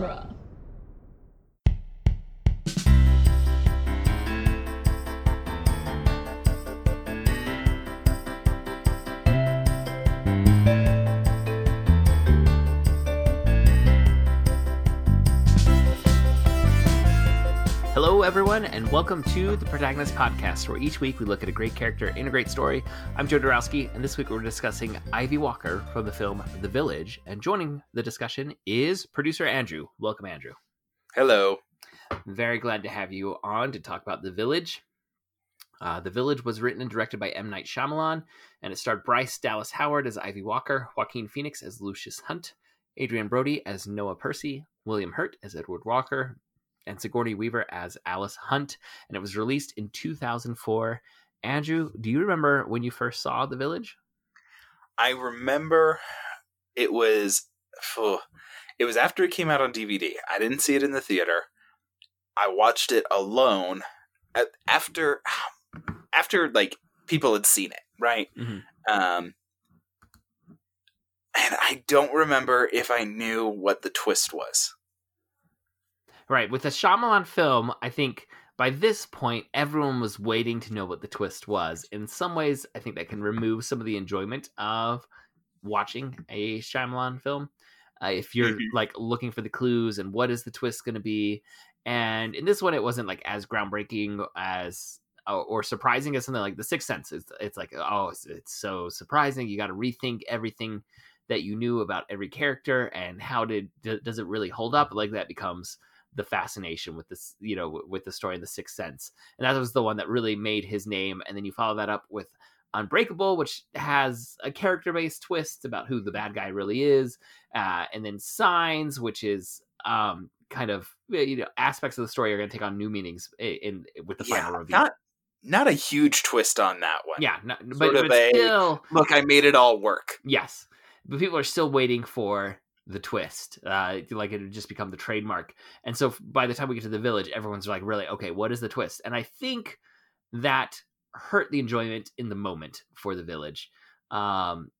genre. Everyone, and welcome to the Protagonist Podcast, where each week we look at a great character in a great story. I'm Joe Dorowski, and this week we're discussing Ivy Walker from the film The Village. And joining the discussion is producer Andrew. Welcome, Andrew. Hello. Very glad to have you on to talk about The Village. Uh, the Village was written and directed by M. Night Shyamalan, and it starred Bryce Dallas Howard as Ivy Walker, Joaquin Phoenix as Lucius Hunt, Adrien Brody as Noah Percy, William Hurt as Edward Walker, and Sigourney Weaver as Alice Hunt, and it was released in 2004. Andrew, do you remember when you first saw The Village? I remember it was phew, it was after it came out on DVD. I didn't see it in the theater. I watched it alone after after like people had seen it, right? Mhm. Um and I don't remember if I knew what the twist was. Right, with the Shyamalan film, I think by this point everyone was waiting to know what the twist was. In some ways, I think that can remove some of the enjoyment of watching a Shyamalan film. Uh, if you're Mhm. like looking for the clues and what is the twist going to be, and in this one, it wasn't like as groundbreaking as or, or surprising as something like The Sixth Sense. It's, it's like oh, it's, it's so surprising. You got to rethink everything that you knew about every character and how did d- does it really hold up? Like that becomes the fascination with this, you know, with the story of the Sixth Sense, and that was the one that really made his name. And then you follow that up with Unbreakable, which has a character-based twist about who the bad guy really is, uh, and then Signs, which is um, kind of you know aspects of the story are going to take on new meanings in, in with the final yeah, review. not not a huge twist on that one. yeah, no, but, of but a- still, Look, I made it all work. Yes, but people are still waiting for the twist. Uh, like it would just become the trademark. And so by the time we get to the village, everyone's like, really, okay, what is the twist? And I think that hurt the enjoyment in the moment for the village. Um,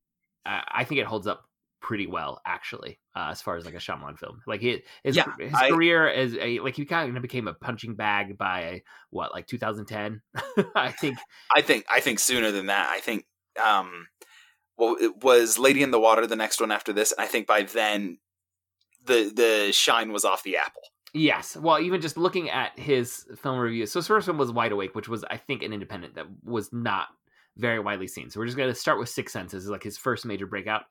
I, I think it holds up pretty well, actually, uh, as far as like a Shyamalan film. Like it, his, Yeah, his I- career is a like he kind of became a punching bag by what like 2010. I think I think I think sooner than that. I think um well it was Lady in the Water the next one after this, and I think by then the the shine was off the apple. Yes. Well, even just looking at his film reviews. So his first one was Wide Awake, which was, I think, an independent that was not very widely seen. So we're just going to start with Six Senses, like his first major breakout.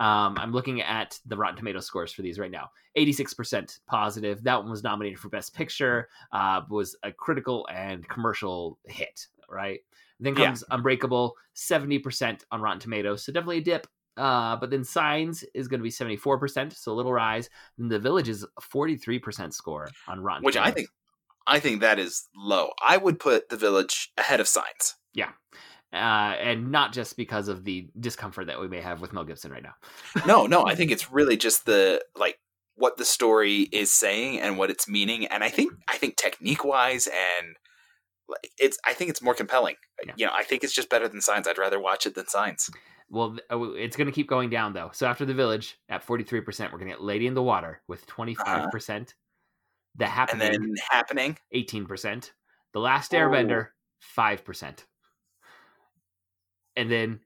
Um, I'm looking at the Rotten Tomato scores for these right now. 86% positive. That one was nominated for Best Picture. Uh, was a critical and commercial hit. Right. Then Yeah. comes Unbreakable, 70% on Rotten Tomatoes. So definitely a dip. Uh, but then Signs is going to be 74%, so a little rise. Then The Village is 43% score on Rotten Which I think I think that is low. I would put the village ahead of signs. Yeah. Uh, and not just because of the discomfort that we may have with Mel Gibson right now. No, no, I think it's really just the like what the story is saying and what it's meaning. And I think I think technique wise and it's I think it's more compelling. Yeah. You know, I think it's just better than signs. I'd rather watch it than signs. Well, oh, it's going to keep going down though. So after The Village at 43%, we're going to get Lady in the Water with uh-huh. 25%. percent The And Happening, then happening. 18%. The Last Oh. Airbender, 5%. And then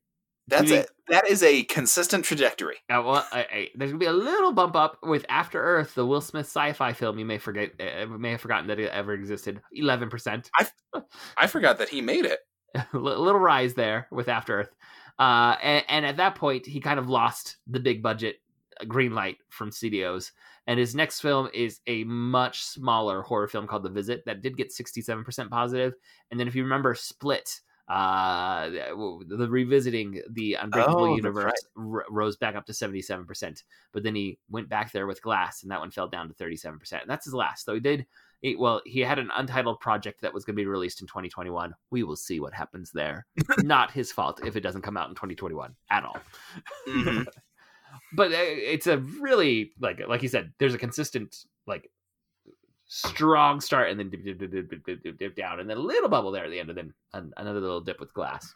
That's it. That is a consistent trajectory. Uh, well, I, I, there's gonna be a little bump up with After Earth, the Will Smith sci-fi film. You may forget, uh, may have forgotten that it ever existed. Eleven percent, I forgot that he made it. a little rise there with After Earth. Uh, and, and at that point, he kind of lost the big budget uh, green light from studios. And his next film is a much smaller horror film called The Visit that did get 67% positive. And then, if you remember, Split, uh, the revisiting the Unbreakable Oh, Universe right. r- rose back up to 77%. But then he went back there with Glass, and that one fell down to 37%. That's his last. So he did. He, well, he had an untitled project that was going to be released in 2021. We will see what happens there. Not his fault if it doesn't come out in 2021 at all Mhm. but uh, it's a really like like you said there's a consistent like strong start and then dip, dip, dip, dip, dip, dip, dip, dip down and then a little bubble there at the end and then another little dip with glass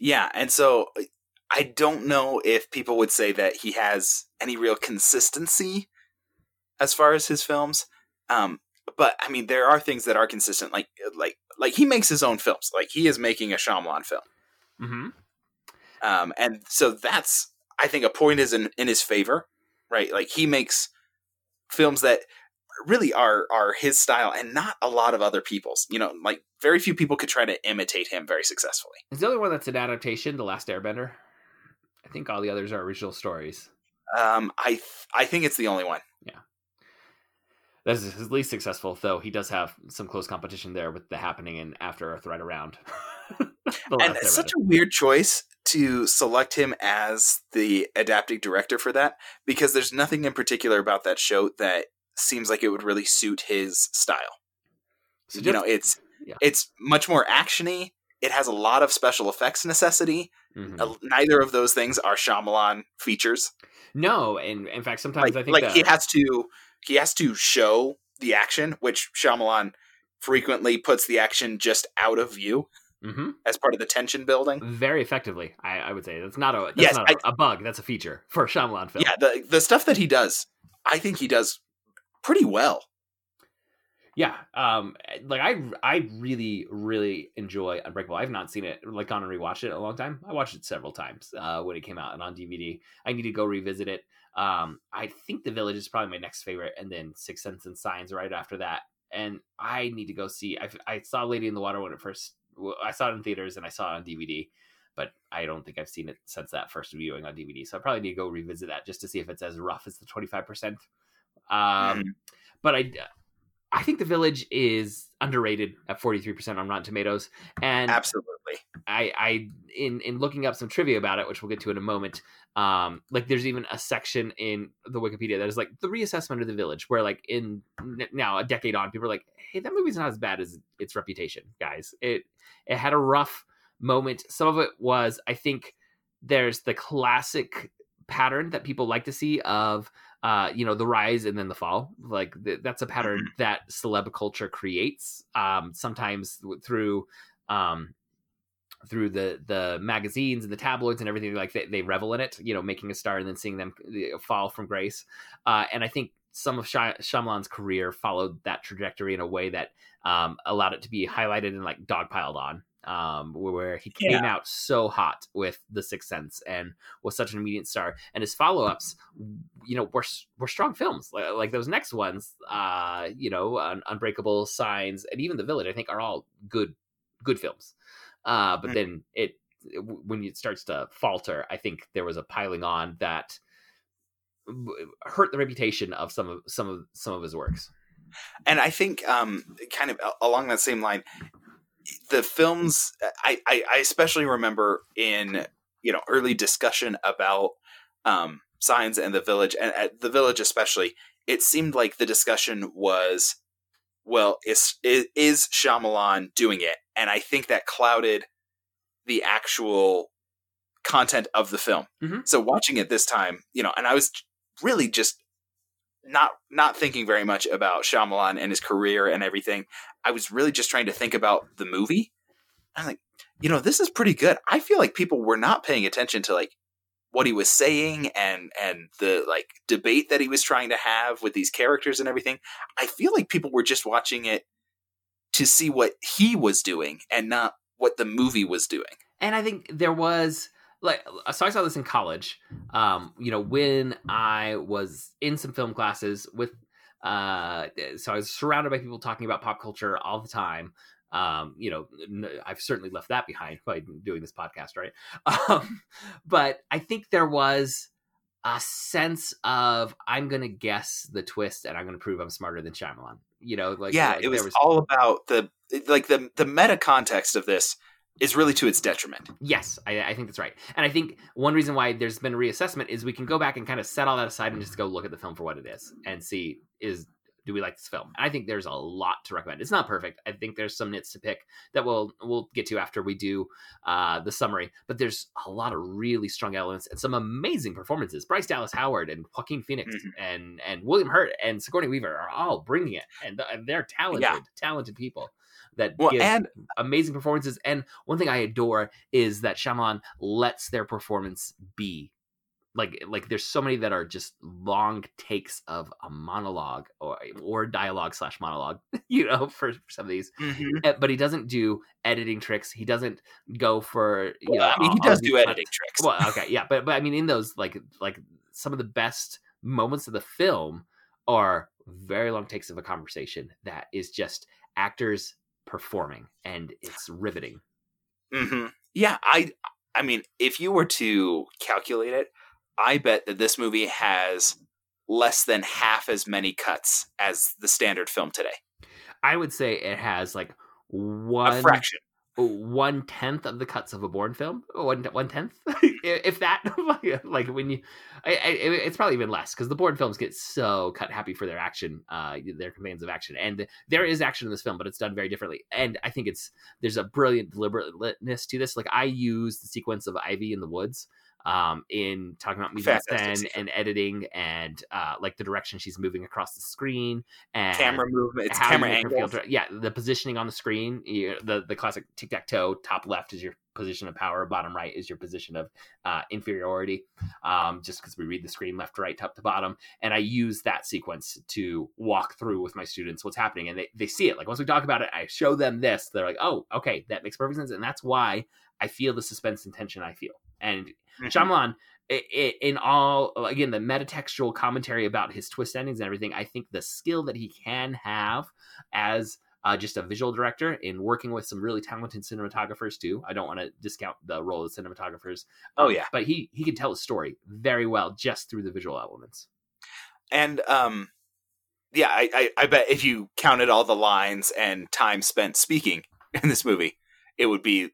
Yeah, and so I don't know if people would say that he has any real consistency. as far as his films. Um, but I mean, there are things that are consistent. Like like like he makes his own films. Like he is making a Shyamalan film. Mm-hmm. Um, and so that's I think a point is in in his favor, right? Like he makes films that really are are his style and not a lot of other people's. You know, like very few people could try to imitate him very successfully. Is the only one that's an adaptation, The Last Airbender? I think all the others are original stories. Um, I th- I think it's the only one. Yeah, That is his least successful, though he does have some close competition there with the happening and After Earth right around. And it's such a weird choice to select him as the adapting director for that because there's nothing in particular about that show that seems like it would really suit his style. So you know, it's yeah. it's much more actiony. It has a lot of special effects necessity. Mhm. Uh, Neither of those things are Shyamalan features. no, and in fact, sometimes Like, I think like that, he has to he has to show the action, which Shyamalan frequently puts the action just out of view Mhm. as part of the tension building. very effectively. I, I would say that's not a that's Yes, not a, a bug. That's a feature for a Shyamalan film. Yeah, the the stuff that he does, I think he does pretty well. yeah um like i i really really enjoy unbreakable i've not seen it like gone and rewatched it in a long time i watched it several times uh when it came out and on dvd i need to go revisit it um i think the village is probably my next favorite and then six sense and signs right after that and i need to go see i, I saw lady in the water when it first i saw it in theaters and i saw it on dvd but I don't think I've seen it since that first viewing on DVD. So I probably need to go revisit that just to see if it's as rough as the 25%. Um, Mhm. but I, I think The Village is underrated at 43% on Rotten Tomatoes. And Absolutely. I, I, in, in looking up some trivia about it, which we'll get to in a moment, um, like there's even a section in the Wikipedia that is like the reassessment of The Village, where like in now a decade on, people are like, hey, that movie's not as bad as its reputation, guys. It, it had a rough moment. Some of it was, I think, there's the classic pattern that people like to see of uh you know the rise and then the fall. Like th- that's a pattern that celeb culture creates um sometimes through um through the the magazines and the tabloids and everything like they, they revel in it you know making a star and then seeing them uh, fall from grace. Uh and i think some of Shy- Shyamalan's career followed that trajectory in a way that um, allowed it to be highlighted and like dogpiled on um, where he came Yeah. out so hot with The Sixth Sense and was such an immediate star. And his follow ups, you know, were were strong films. Like, like those next ones, uh, you know, Un- Unbreakable, Signs, and even The Village. I think are all good good films. Uh, but Mm. then it when it starts to falter, I think there was a piling on that hurt the reputation of some of some of some of his works. And I think, um, kind of along that same line, the films I, I, I especially remember in you know early discussion about um, Signs and the Village, and at the Village especially, it seemed like the discussion was, well, is is, is Shyamalan doing it? And I think that clouded the actual content of the film. Mhm. So watching it this time, you know, and I was really just not not thinking very much about Shyamalan and his career and everything. I was really just trying to think about the movie. I'm like, you know, this is pretty good. I feel like people were not paying attention to like what he was saying and and the like debate that he was trying to have with these characters and everything. I feel like people were just watching it to see what he was doing and not what the movie was doing. and I think there was like so I saw this in college. Um, you know, when I was in some film classes with uh so I was surrounded by people talking about pop culture all the time. Um, you know, I've certainly left that behind by doing this podcast, right? Um, but I think there was a sense of I'm gonna guess the twist and I'm gonna prove I'm smarter than Shyamalan. You know, like yeah, like it was, there all about the like the the meta context of this is really to its detriment. Yes, I, I think that's right. And I think one reason why there's been a reassessment is we can go back and kind of set all that aside and just go look at the film for what it is and see is do we like this film? And I think there's a lot to recommend. It's not perfect. I think there's some nits to pick that we'll we'll get to after we do uh, the summary. But there's a lot of really strong elements and some amazing performances. Bryce Dallas Howard and Joaquin Phoenix Mhm. and and William Hurt and Sigourney Weaver are all bringing it, and, and they're talented, talented people that Well, and amazing performances. And one thing I adore is that Shyamalan lets their performance be like like there's so many that are just long takes of a monologue or or dialogue slash monologue you know for, for some of these Mm-hmm. Eh, but he doesn't do editing tricks he doesn't go for you Well, know I mean, he does do editing tricks. well okay yeah but but i mean in those like like some of the best moments of the film are very long takes of a conversation that is just actors performing and it's riveting hmm Yeah, I I mean, if you were to calculate it, I bet that this movie has less than half as many cuts as the standard film today. i would say it has like A one fraction. One tenth of the cuts of a Bourne film. One one tenth, if that. like when you, I, I, it's probably even less because the Bourne films get so cut happy for their action, uh, their commands of action, and there is action in this film, but it's done very differently. And I think it's there's a brilliant deliberateness to this. Like I use the sequence of Ivy in the woods. Um, in talking about mise en Fantastic scène sequence. and editing and uh, like the direction she's moving across the screen and Camera movement, it's camera feel yeah, the positioning on the screen, you, the the classic tic tac toe. Top left is your position of power. Bottom right is your position of uh, inferiority. Um, just because we read the screen left to right, top to bottom, and I use that sequence to walk through with my students what's happening, and they they see it. Like once we talk about it, I show them this. They're like, oh, okay, that makes perfect sense, and that's why I feel the suspense and tension I feel. And Mhm. Shyamalan, i- i- in all again the metatextual commentary about his twist endings and everything, I think the skill that he can have as uh, just a visual director in working with some really talented cinematographers too. I don't want to discount the role of cinematographers. Oh, um, yeah. but he he can tell a story very well just through the visual elements. And um, yeah, I, I, I bet if you counted all the lines and time spent speaking in this movie, it would be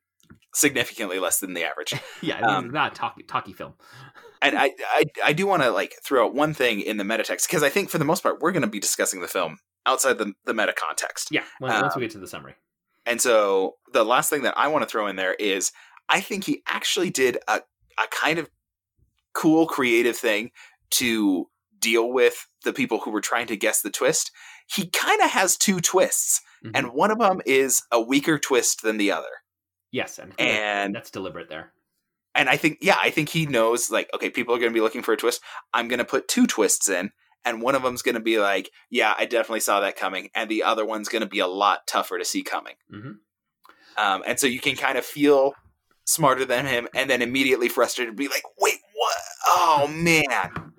significantly less than the average. Yeah, Um, not a talkie talkie film. and I, I, I do want to like throw out one thing in the meta text because I think for the most part we're going to be discussing the film outside the, the meta context. Yeah, once, once Um, we get to the summary. And so the last thing that I want to throw in there is I think he actually did a, a kind of cool creative thing to deal with the people who were trying to guess the twist. He kind of has two twists, Mhm. and one of them is a weaker twist than the other. Yes, and, I think that- And that's deliberate there. and I think yeah, I think he knows like okay, people are going to be looking for a twist. I'm going to put two twists in, and one of them's going to be like, yeah, I definitely saw that coming, and the other one's going to be a lot tougher to see coming. Mhm. Um, and so you can kind of feel smarter than him, and then immediately frustrated, be like, wait, what? Oh man!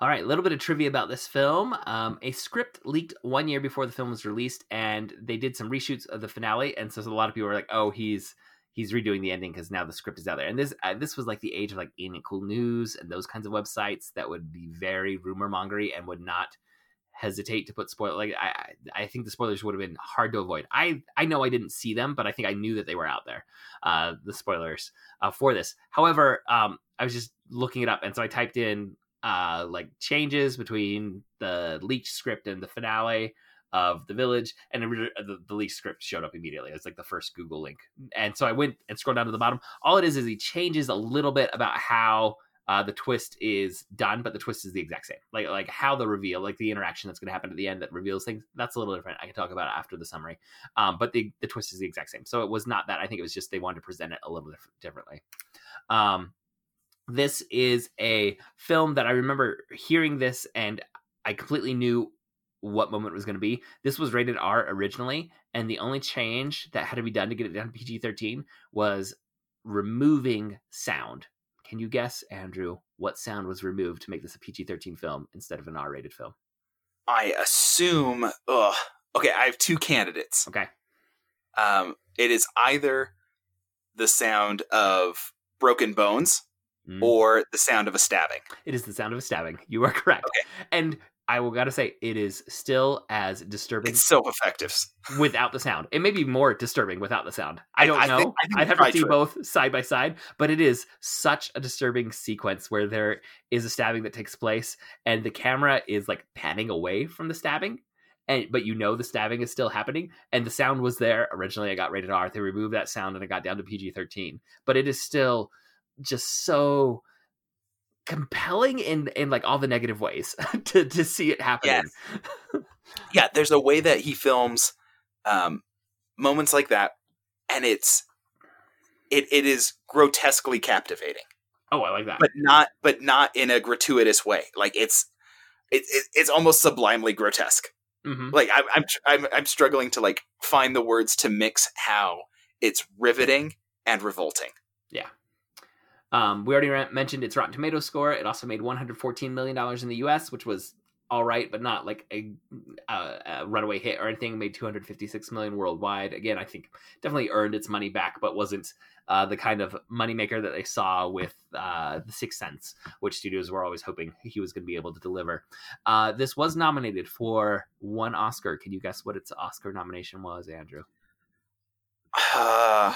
All right, a little bit of trivia about this film. Um, a script leaked one year before the film was released, and they did some reshoots of the finale. And so a lot of people were like, "Oh, he's he's redoing the ending because now the script is out there." And this uh, this was like the age of like It Cool News and those kinds of websites that would be very rumor mongery and would not hesitate to put spoil. Like I I think the spoilers would have been hard to avoid. I I know I didn't see them, but I think I knew that they were out there. Uh, the spoilers uh, for this. However, um, I was just looking it up, and so I typed in uh like changes between the leaked script and the finale of the village and it the, the leaked script showed up immediately. It's like the first google link. And so i went and scrolled down to the bottom. All it is is he changes a little bit about how uh, the twist is done but the twist is the exact same. Like like how the reveal like the interaction that's going to happen at the end that reveals things that's a little different. I can talk about it after the summary. Um, but the, the twist is the exact same. So it was not that. I think it was just they wanted to present it a little diff- differently. Um, this is a film that I remember hearing this and I completely knew what moment it was going to be. This was rated R originally, and the only change that had to be done to get it down to PG 13 was removing sound. Can you guess, Andrew, what sound was removed to make this a PG 13 film instead of an R rated film? I assume. Ugh. Okay, I have two candidates. Okay. Um, it is either the sound of broken bones Mm. or the sound of a stabbing. It is the sound of a stabbing. You are correct. And I will gotta say, it is still as disturbing It's so effective. without the sound. It may be more disturbing without the sound. I I- don't I know. think- I think I'd have to see true. both side by side, but it is such a disturbing sequence where there is a stabbing that takes place and the camera is like panning away from the stabbing. And, but you know the stabbing is still happening and the sound was there originally i got rated r they removed that sound and it got down to pg-13 but it is still just so compelling in in like all the negative ways to to see it happening Yeah, there's a way that he films um, moments like that, and it's it it is grotesquely captivating. Oh, I like that. but not but not in a gratuitous way. Like it's it, it it's almost sublimely grotesque. Mhm. Like I'm, I'm I'm I'm struggling to like find the words to mix how it's riveting and revolting. Um, we already mentioned its Rotten Tomatoes score. It also made 114 million dollars in the U.S., which was all right, but not like a, a, a runaway hit or anything. Made 256 million worldwide. Again, I think definitely earned its money back, but wasn't uh, the kind of moneymaker that they saw with uh, The Sixth Sense, which studios were always hoping he was going to be able to deliver. Uh, this was nominated for one Oscar. Can you guess what its Oscar nomination was, Andrew? Uh,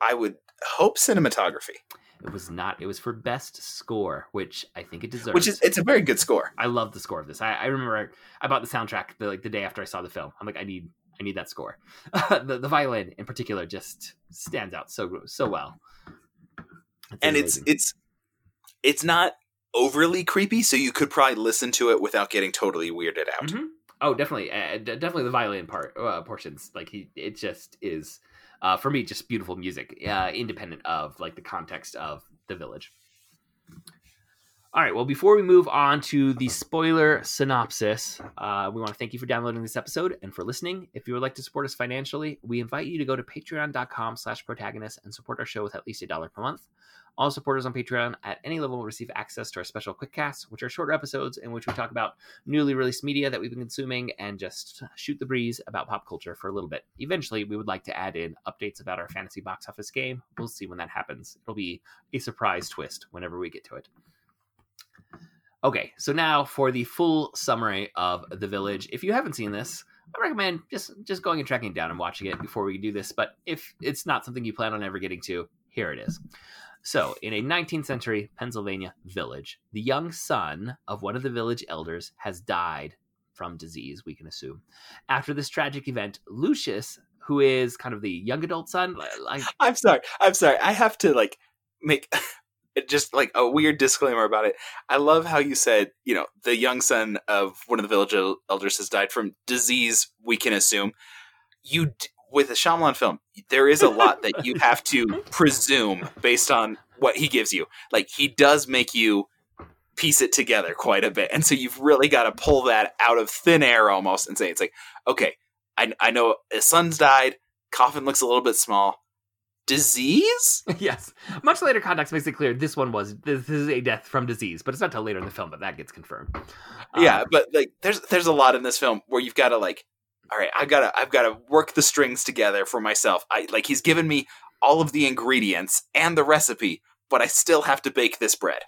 I would hope cinematography, It was not. It was for Best Score, which I think it deserves. which is it's a very good score. I love the score of this. I, I remember I bought the soundtrack the, like the day after I saw the film. I'm like, I need I need that score. the the violin in particular just stands out so so well. and it's amazing. it's it's not overly creepy, so you could probably listen to it without getting totally weirded out. Mhm. oh definitely uh, definitely the violin part uh, portions like he it just is uh, for me just beautiful music uh, independent of like the context of the village. All right. Well, before we move on to the spoiler synopsis, uh, we want to thank you for downloading this episode and for listening. If you would like to support us financially, we invite you to go to patreon.com slash protagonist and support our show with at least a dollar per month. All supporters on Patreon at any level will receive access to our special quick casts, which are shorter episodes in which we talk about newly released media that we've been consuming and just shoot the breeze about pop culture for a little bit. Eventually, we would like to add in updates about our fantasy box office game. We'll see when that happens. It'll be a surprise twist whenever we get to it. Okay, so now for the full summary of The Village. If you haven't seen this, I recommend just just going and tracking it down and watching it before we do this. But if it's not something you plan on ever getting to, here it is. So, in a 19th century Pennsylvania village, the young son of one of the village elders has died from disease, we can assume. After this tragic event, Lucius, who is kind of the young adult son, like I'm sorry. I'm sorry. I have to like make just like a weird disclaimer about it. I love how you said, you know, the young son of one of the village elders has died from disease. We can assume you with a Shyamalan film, there is a lot that you have to presume based on what he gives you. Like he does make you piece it together quite a bit, and so you've really got to pull that out of thin air almost and say it's like, okay, I, I know his son's died. Coffin looks a little bit small. Disease? yes. Much later context makes it clear this one was this is a death from disease, but it's not till later in the film that that gets confirmed. Um, yeah, but like there's there's a lot in this film where you've got to like, all right, I gotta I've got to work the strings together for myself. I like he's given me all of the ingredients and the recipe, but I still have to bake this bread.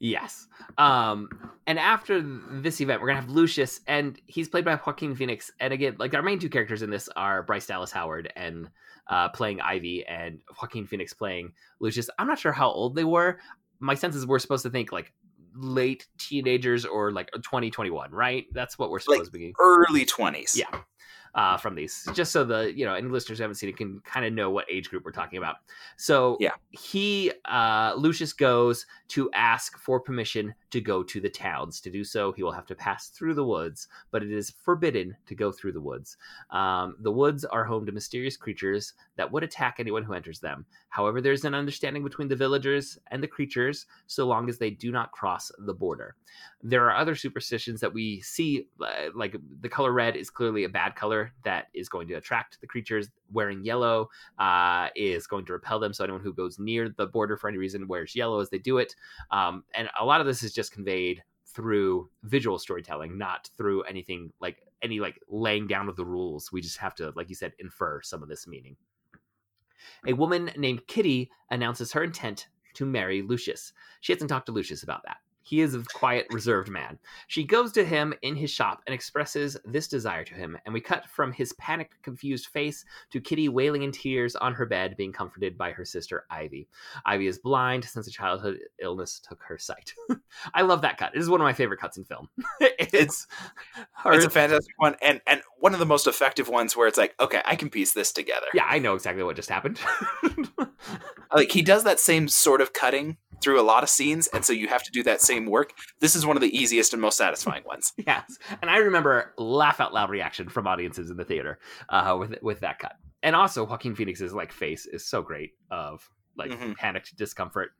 Yes. Um, and after this event, we're gonna have Lucius, and he's played by Joaquin Phoenix. And again, like our main two characters in this are Bryce Dallas Howard and uh, playing Ivy, and Joaquin Phoenix playing Lucius. I'm not sure how old they were. My sense is we're supposed to think like late teenagers or like 2021, right? That's what we're supposed to be. Early twenties. Yeah. Uh, from these, just so the you know any listeners who haven't seen it can kind of know what age group we're talking about. So Yeah. he uh, Lucius goes to ask for permission to go to the towns. To do so, he will have to pass through the woods, but it is forbidden to go through the woods. Um, the woods are home to mysterious creatures that would attack anyone who enters them. However, there's an understanding between the villagers and the creatures, so long as they do not cross the border. There are other superstitions that we see, uh, like the color red is clearly a bad color that is going to attract the creatures. Wearing yellow uh, is going to repel them, so anyone who goes near the border for any reason wears yellow as they do it. Um, and a lot of this is just conveyed through visual storytelling, not through anything like any like laying down of the rules. We just have to, like you said, infer some of this meaning. A woman named Kitty announces her intent to marry Lucius. She hasn't talked to Lucius about that. He is a quiet, reserved man. She goes to him in his shop and expresses this desire to him, and we cut from his panicked, confused face to Kitty wailing in tears on her bed, being comforted by her sister Ivy. Ivy is blind since a childhood illness took her sight. I love that cut. It is one of my favorite cuts in film. it's her, It's a fantastic one, and and one of the most effective ones where it's like, okay, I can piece this together. yeah, I know exactly what just happened. Like he does that same sort of cutting through a lot of scenes, and so you have to do that same work. This is one of the easiest and most satisfying ones. yes, and I remember laugh out loud reaction from audiences in the theater uh, with with that cut. And also, Joaquin Phoenix's like face is so great of like Mhm. panicked discomfort.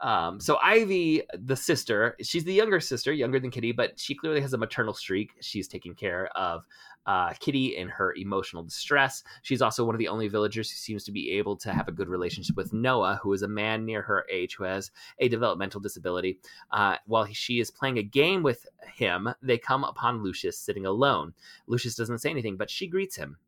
Um, so Ivy, the sister, she's the younger sister, younger than Kitty, but she clearly has a maternal streak. She's taking care of uh, Kitty in her emotional distress. She's also one of the only villagers who seems to be able to have a good relationship with Noah, who is a man near her age who has a developmental disability. Uh, while he, she is playing a game with him, they come upon Lucius sitting alone. Lucius doesn't say anything, but she greets him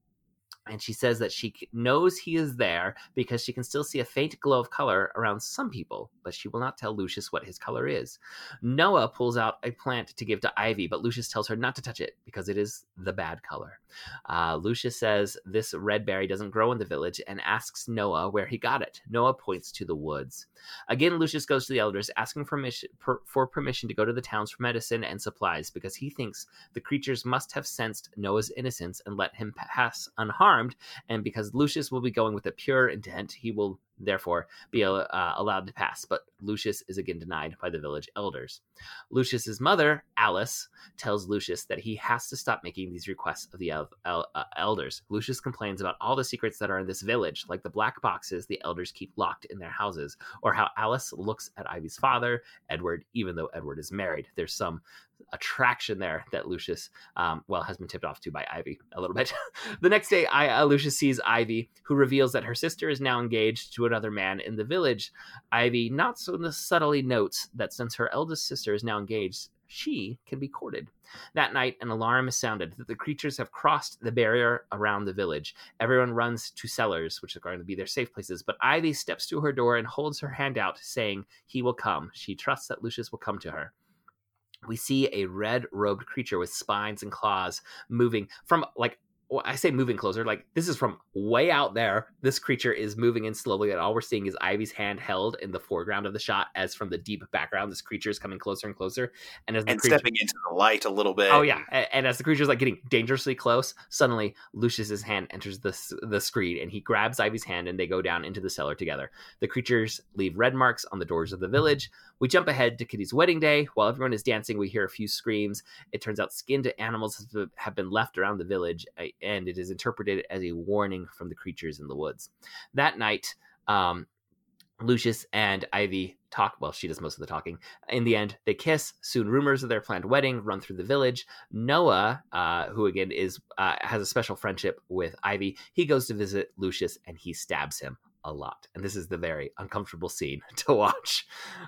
and she says that she knows he is there because she can still see a faint glow of color around some people, but she will not tell Lucius what his color is. Noah pulls out a plant to give to Ivy, but Lucius tells her not to touch it because it is the bad color. Uh, Lucius says this red berry doesn't grow in the village and asks Noah where he got it. Noah points to the woods. Again, Lucius goes to the elders asking permission, per, for permission to go to the towns for medicine and supplies because he thinks the creatures must have sensed Noah's innocence and let him pass unharmed. And because Lucius will be going with a pure intent, he will therefore be uh, allowed to pass. But Lucius is again denied by the village elders. Lucius's mother, Alice, tells Lucius that he has to stop making these requests of the el- el- uh, elders. Lucius complains about all the secrets that are in this village, like the black boxes the elders keep locked in their houses, or how Alice looks at Ivy's father, Edward, even though Edward is married. There's some attraction there that Lucius, um, well, has been tipped off to by Ivy a little bit. the next day, I, uh, Lucius sees Ivy, who reveals that her sister is now engaged to another man in the village. Ivy not so subtly notes that since her eldest sister is now engaged, she can be courted. That night, an alarm is sounded that the creatures have crossed the barrier around the village. Everyone runs to cellars, which are going to be their safe places, but Ivy steps to her door and holds her hand out, saying, He will come. She trusts that Lucius will come to her we see a red robed creature with spines and claws moving from like I say moving closer, like this is from way out there. This creature is moving in slowly, and all we're seeing is Ivy's hand held in the foreground of the shot, as from the deep background, this creature is coming closer and closer, and as the and creature, stepping into the light a little bit. Oh yeah, and, and as the creature is like getting dangerously close, suddenly Lucius's hand enters the the screen, and he grabs Ivy's hand, and they go down into the cellar together. The creatures leave red marks on the doors of the mm-hmm. village. We jump ahead to Kitty's wedding day. While everyone is dancing, we hear a few screams. It turns out skinned animals have been left around the village, and it is interpreted as a warning from the creatures in the woods. That night, um, Lucius and Ivy talk. Well, she does most of the talking. In the end, they kiss. Soon, rumors of their planned wedding run through the village. Noah, uh, who again is uh, has a special friendship with Ivy, he goes to visit Lucius and he stabs him a lot. And this is the very uncomfortable scene to watch.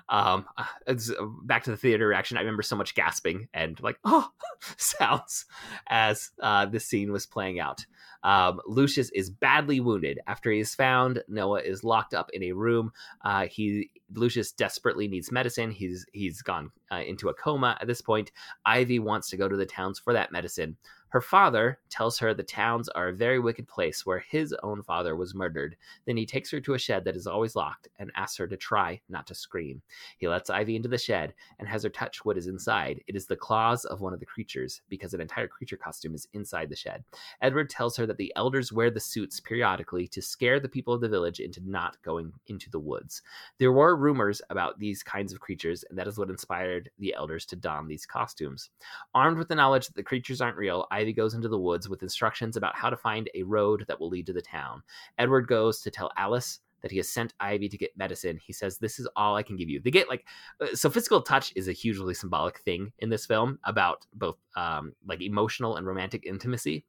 Um, uh, it's, uh, back to the theater reaction. I remember so much gasping and like, oh, sounds as uh, this scene was playing out. Um, Lucius is badly wounded after he is found. Noah is locked up in a room. Uh, he Lucius desperately needs medicine. He's he's gone uh, into a coma at this point. Ivy wants to go to the towns for that medicine. Her father tells her the towns are a very wicked place where his own father was murdered. Then he takes her to a shed that is always locked and asks her to try not to scream. He lets Ivy into the shed and has her touch what is inside. It is the claws of one of the creatures because an entire creature costume is inside the shed. Edward tells her that the elders wear the suits periodically to scare the people of the village into not going into the woods. There were rumors about these kinds of creatures, and that is what inspired the elders to don these costumes. Armed with the knowledge that the creatures aren't real, Ivy goes into the woods with instructions about how to find a road that will lead to the town. Edward goes to tell Alice that he has sent Ivy to get medicine. He says, This is all I can give you. They get like, uh, so physical touch is a hugely symbolic thing in this film about both um, like emotional and romantic intimacy.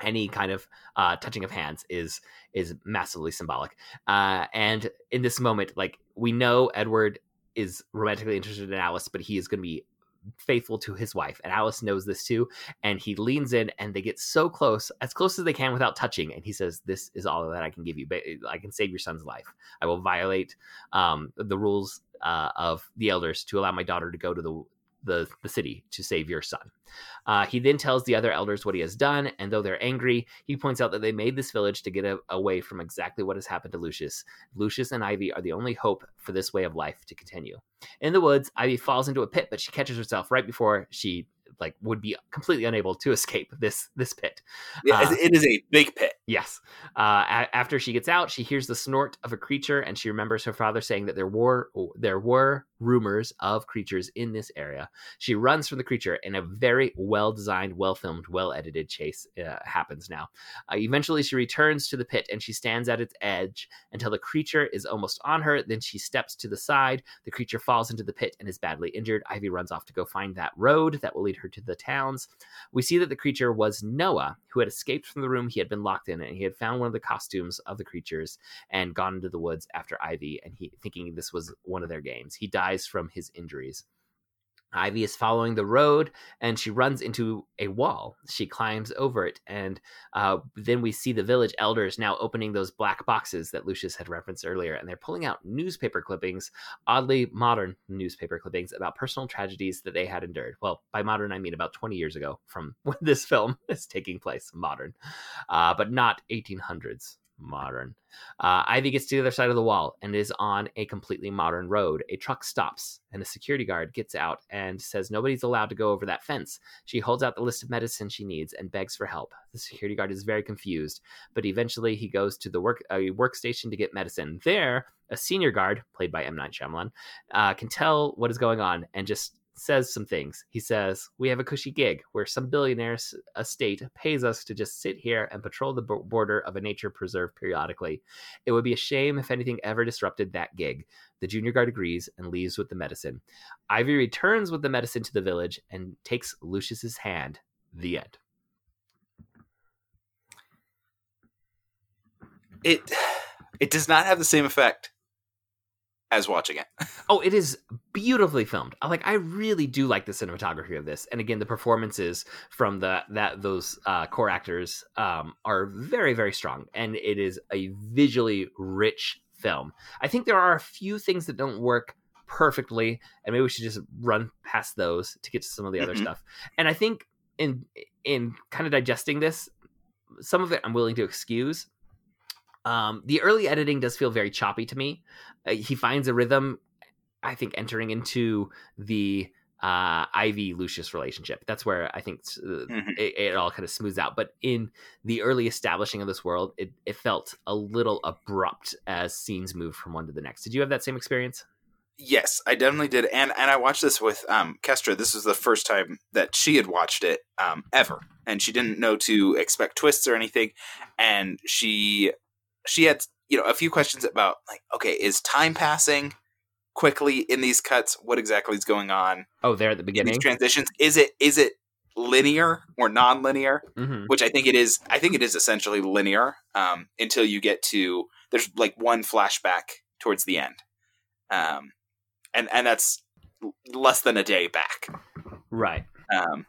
Any kind of uh, touching of hands is is massively symbolic, uh, and in this moment, like we know Edward is romantically interested in Alice, but he is going to be faithful to his wife. And Alice knows this too. And he leans in and they get so close, as close as they can without touching. And he says, This is all that I can give you. I can save your son's life. I will violate um, the rules uh, of the elders to allow my daughter to go to the the, the city to save your son. Uh, he then tells the other elders what he has done, and though they're angry, he points out that they made this village to get a, away from exactly what has happened to Lucius. Lucius and Ivy are the only hope for this way of life to continue. In the woods, Ivy falls into a pit, but she catches herself right before she like would be completely unable to escape this this pit. Yeah, uh, it is a big pit. Yes. Uh, a- after she gets out, she hears the snort of a creature, and she remembers her father saying that there were there were rumors of creatures in this area. She runs from the creature, and a very well designed, well filmed, well edited chase uh, happens. Now, uh, eventually, she returns to the pit, and she stands at its edge until the creature is almost on her. Then she steps to the side. The creature falls into the pit and is badly injured. Ivy runs off to go find that road that will lead her to the towns. We see that the creature was Noah, who had escaped from the room he had been locked in, and he had found one of the costumes of the creatures and gone into the woods after Ivy, and he thinking this was one of their games. He dies from his injuries. Ivy is following the road and she runs into a wall. She climbs over it, and uh, then we see the village elders now opening those black boxes that Lucius had referenced earlier, and they're pulling out newspaper clippings, oddly modern newspaper clippings about personal tragedies that they had endured. Well, by modern, I mean about 20 years ago from when this film is taking place, modern, uh, but not 1800s modern. Uh, Ivy gets to the other side of the wall and is on a completely modern road. A truck stops, and a security guard gets out and says nobody's allowed to go over that fence. She holds out the list of medicine she needs and begs for help. The security guard is very confused, but eventually he goes to the work a workstation to get medicine. There, a senior guard, played by M. Night Shyamalan, uh, can tell what is going on and just says some things. He says, We have a cushy gig where some billionaire's estate pays us to just sit here and patrol the border of a nature preserve periodically. It would be a shame if anything ever disrupted that gig. The junior guard agrees and leaves with the medicine. Ivy returns with the medicine to the village and takes Lucius's hand. The end. It it does not have the same effect as watching it. oh, it is beautifully filmed. Like I really do like the cinematography of this, and again, the performances from the that those uh, core actors um, are very very strong, and it is a visually rich film. I think there are a few things that don't work perfectly, and maybe we should just run past those to get to some of the other mm-hmm. stuff. And I think in in kind of digesting this, some of it I'm willing to excuse um, the early editing does feel very choppy to me. Uh, he finds a rhythm, I think, entering into the uh, Ivy Lucius relationship. That's where I think uh, mm-hmm. it, it, all kind of smooths out. But in the early establishing of this world, it, it felt a little abrupt as scenes moved from one to the next. Did you have that same experience? Yes, I definitely did, and and I watched this with um, Kestra. This was the first time that she had watched it um, ever, and she didn't know to expect twists or anything. And she she had you know a few questions about like okay is time passing quickly in these cuts? What exactly is going on? Oh there at the beginning? these transitions. Is it is it linear or non-linear? Mm-hmm. which i think it is i think it is essentially linear um, until you get to there's like one flashback towards the end. Um, and and that's less than a day back. Right. Um,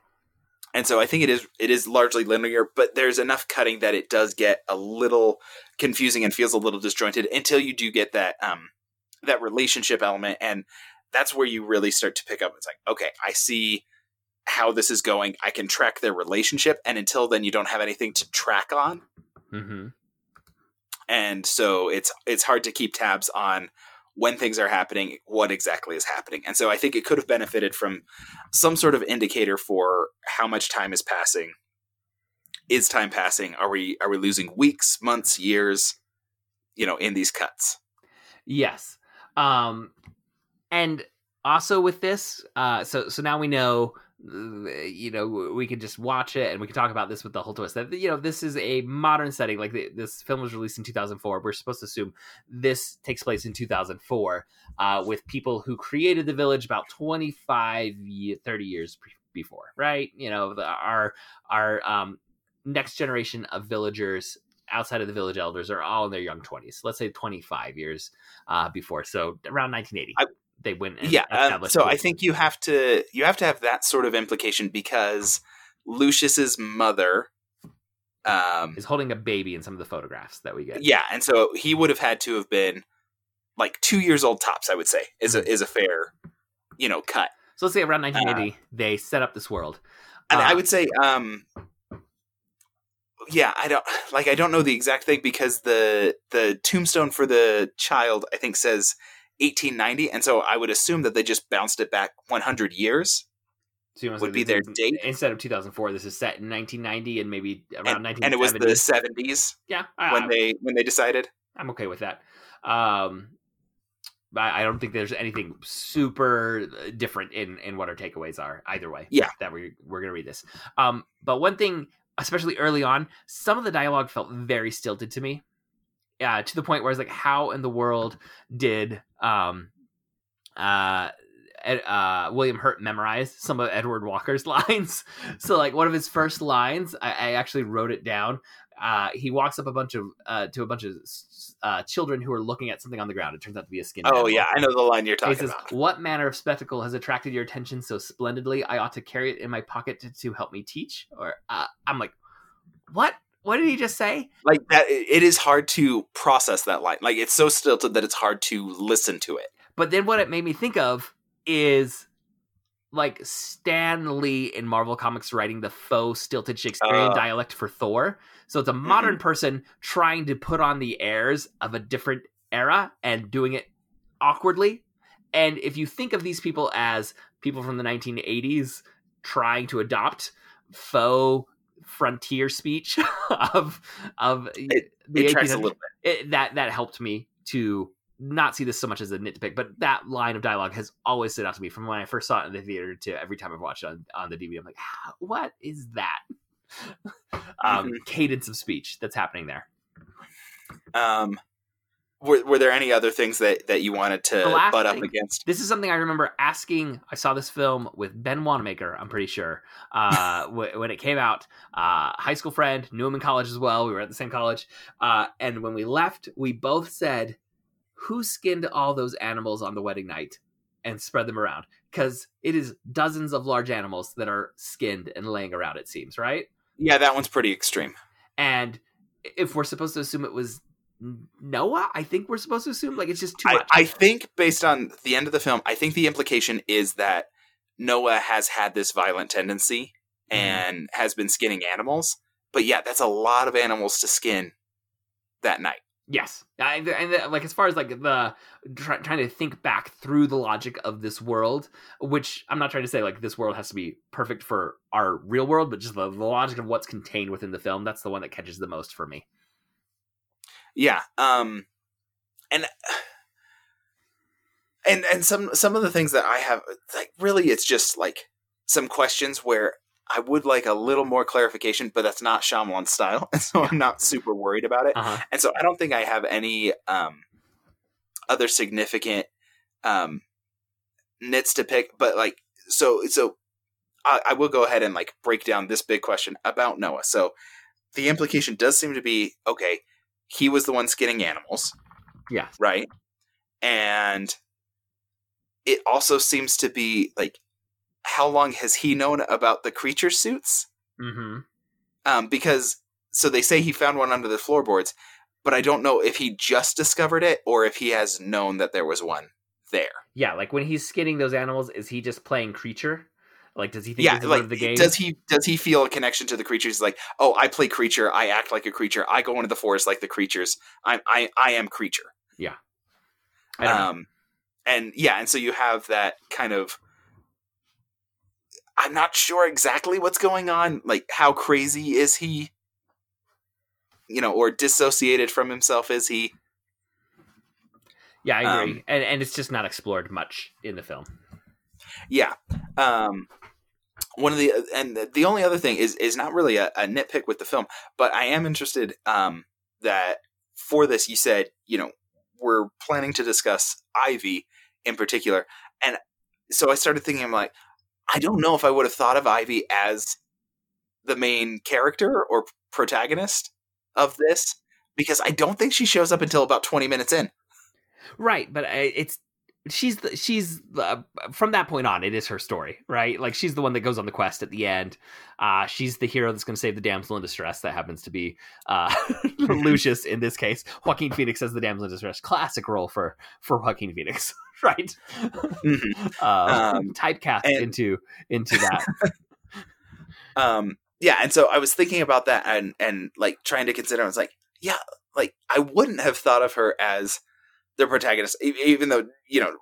and so I think it is it is largely linear, but there's enough cutting that it does get a little confusing and feels a little disjointed until you do get that um that relationship element, and that's where you really start to pick up. It's like, okay, I see how this is going. I can track their relationship, and until then, you don't have anything to track on. Mm-hmm. And so it's it's hard to keep tabs on when things are happening, what exactly is happening. And so I think it could have benefited from some sort of indicator for how much time is passing. Is time passing? Are we are we losing weeks, months, years, you know, in these cuts? Yes. Um and also with this, uh so so now we know you know we can just watch it and we can talk about this with the whole twist. That you know this is a modern setting. Like the, this film was released in 2004 we're supposed to assume this takes place in 2004 uh, with people who created the village about 25 30 years before right? You know the, our our um, next generation of villagers outside of the village elders are all in their young 20s let's say 25 years uh, before so around 1980 I, they went yeah um, so i think you have to you have to have that sort of implication because lucius's mother um, is holding a baby in some of the photographs that we get. Yeah and so he would have had to have been like two years old tops i would say is a mm-hmm. is a fair you know cut. So let's say around 1980 uh, they set up this world. And i um, would say um yeah i don't like i don't know the exact thing because the the tombstone for the child i think says 1890, and so I would assume that they just bounced it back 100 years. So would be their date. Instead of 2004, this is set in 1990 and maybe around and, 1970. and it was the seventies yeah, I, when I- they when they decided. I'm okay with that. Um, but I don't think there's anything super uh, different in in what our takeaways are either way. Yeah. that we we're gonna read this. Um, but one thing, especially early on, some of the dialogue felt very stilted to me. Yeah, to the point where I was like, how in the world did um uh Ed, uh, William Hurt memorize some of Edward Walker's lines. So, like one of his first lines, I, I actually wrote it down. Uh, he walks up a bunch of uh, to a bunch of uh, children who are looking at something on the ground. It turns out to be a skin. Oh yeah, I know the line you're He talking says, about. "What manner of spectacle has attracted your attention so splendidly? I ought to carry it in my pocket to, to help me teach." Or uh, I'm like, "What? What did he just say?" Like that, it is hard to process that line. Like it's so stilted that it's hard to listen to it. But then what it made me think of is like Stan Lee in Marvel Comics writing the faux stilted Shakespearean Uh. dialect for Thor. So it's a modern person trying to put on the airs of a different era and doing it awkwardly. And if you think of these people as people from the 1980s trying to adopt faux frontier speech of of It- the it tracks a 1800s, little bit. it, that that helped me to not see this so much as a nitpick, but that line of dialogue has always stood out to me from when I first saw it in the theater to every time I've watched it on, on the DVD. I'm like, what is that? um, cadence of speech that's happening there. Um, were were there any other things that that you wanted to butt up thing- against? This is something I remember asking. I saw this film with Ben Wanamaker, I'm pretty sure, uh, wh- when it came out. Uh, high school friend, knew him in college as well. We were at the same college. Uh, and when we left, we both said, Who skinned all those animals on the wedding night and spread them around? Because it is dozens of large animals that are skinned and laying around, it seems, right? Yeah, that one's pretty extreme. And if we're supposed to assume it was Noah, I think we're supposed to assume like it's just too I, much. I think based on the end of the film, I think the implication is that Noah has had this violent tendency Mhm. and has been skinning animals. But yeah, that's a lot of animals to skin that night. Yes, I, and the- like as far as like the try, trying to think back through the logic of this world, which I'm not trying to say like this world has to be perfect for our real world, but just the, the logic of what's contained within the film. That's the one that catches the most for me. Yeah. Um and and and some some of the things that I have like really it's just like some questions where I would like a little more clarification, but that's not Shyamalan's style, and so I'm not super worried about it. Uh-huh. And so I don't think I have any um other significant um nits to pick, but like so so I, I will go ahead and like break down this big question about Noah. So the implication does seem to be okay, he was the one skinning animals, Yeah, right? And it also seems to be like how long has he known about the creature suits? hmm Um, because so they say he found one under the floorboards, but I don't know if he just discovered it or if he has known that there was one there. yeah. Like when he's skinning those animals, is he just playing creature? Like, does he think yeah, like of the game? does he does he feel a connection to the creatures? He's like, oh, I play creature, I act like a creature, I go into the forest like the creatures. I I I am creature. I don't know. um and yeah and so you have that kind of i'm not sure exactly what's going on like how crazy is he you know or dissociated from himself is he Yeah, I agree, um, and and it's just not explored much in the film. yeah um one of the and the only other thing is is not really a, a nitpick with the film but i am interested um that for this you said you know we're planning to discuss ivy in particular. And so i started thinking i'm like i don't know if i would have thought of ivy as the main character or protagonist of this because i don't think she shows up until about 20 minutes in. Right, but I- it's she's the, she's the, from that point on it is her story, right? Like she's the one that goes on the quest at the end. Uh she's the hero that's going to save the damsel in distress that happens to be uh Lucius in this case. Joaquin Phoenix as the damsel in distress. Classic role for for Joaquin Phoenix, right? Mhm. uh, Um, typecast and- into into that. um yeah and so i was thinking about that and and like trying to consider i was like yeah like i wouldn't have thought of her as the protagonist even though you know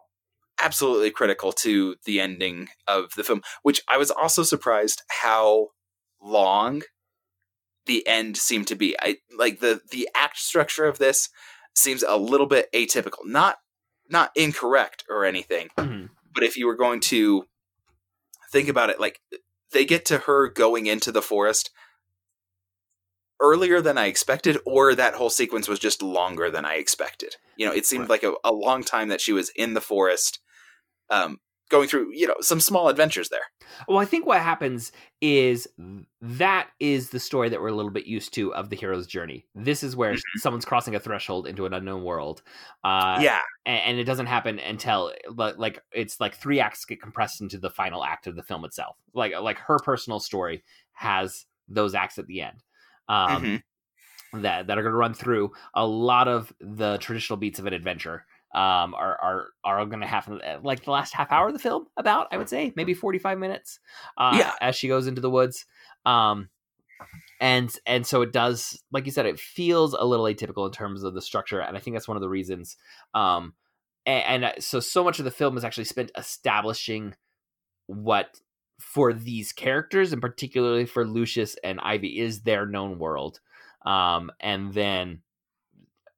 absolutely critical to the ending of the film. Which I was also surprised how long the end seemed to be. I like the the act structure of this seems a little bit atypical. Not not incorrect or anything, Mhm. but if you were going to think about it, like they get to her going into the forest earlier than I expected, or that whole sequence was just longer than I expected. You know, it seemed like a, a long time that she was in the forest, um, going through, you know, some small adventures there. Well, I think what happens is that is the story that we're a little bit used to of the hero's journey. This is where Mhm. someone's crossing a threshold into an unknown world. Uh, yeah, and, and it doesn't happen until like it's like three acts get compressed into the final act of the film itself. Like like her personal story has those acts at the end. Um, Mhm. that that are going to run through a lot of the traditional beats of an adventure um are are are going to happen uh, like the last half hour of the film about i would say maybe 45 minutes uh Yeah. as she goes into the woods um and and so it does like you said it feels a little atypical in terms of the structure and i think that's one of the reasons um and, and uh, so so much of the film is actually spent establishing what for these characters and particularly for lucius and ivy is their known world um, and then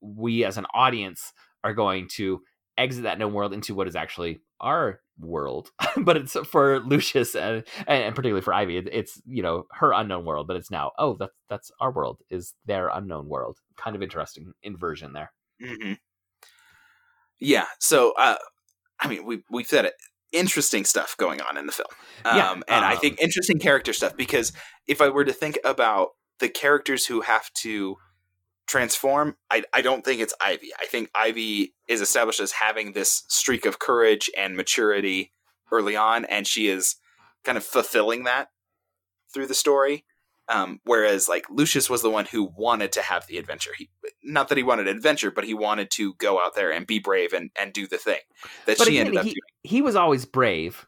we as an audience are going to exit that known world into what is actually our world but it's for lucius and, and particularly for ivy it's you know her unknown world but it's now oh that's that's our world is their unknown world kind of interesting inversion there hmm Yeah. So, uh, I mean, we we've said it. Interesting stuff going on in the film, um, Yeah, and I um, think interesting character stuff because if I were to think about the characters who have to transform, I I don't think it's Ivy. I think Ivy is established as having this streak of courage and maturity early on, and she is kind of fulfilling that through the story. Um, whereas like Lucius was the one who wanted to have the adventure. He not that he wanted adventure, but he wanted to go out there and be brave and, and do the thing that but she again, ended up he, doing. he was always brave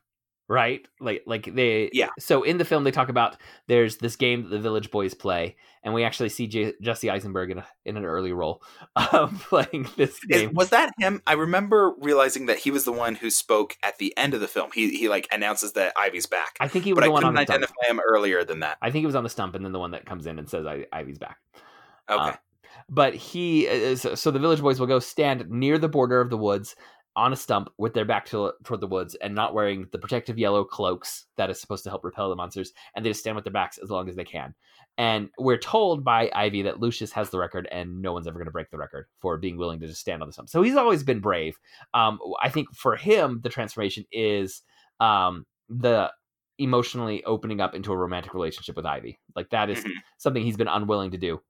right like like they Yeah. so in the film they talk about there's this game that the village boys play and we actually see J- jesse eisenberg in, a, in an early role um, playing this Is- game was that him? I remember realizing that he was the one who spoke at the end of the film. He he like announces that Ivy's back, i think he was but I the one couldn't the stump identify him earlier than that. i think he was on the stump and then the one that comes in and says I, ivy's back Okay, Uh, but he is so the village boys will go stand near the border of the woods on a stump with their back to, toward the woods and not wearing the protective yellow cloaks that is supposed to help repel the monsters and they just stand with their backs as long as they can. And we're told by ivy that lucius has the record and no one's ever going to break the record for being willing to just stand on the stump. So he's always been brave. Um, i think for him the transformation is um, the emotionally opening up into a romantic relationship with ivy. Like that is Mhm. something he's been unwilling to do.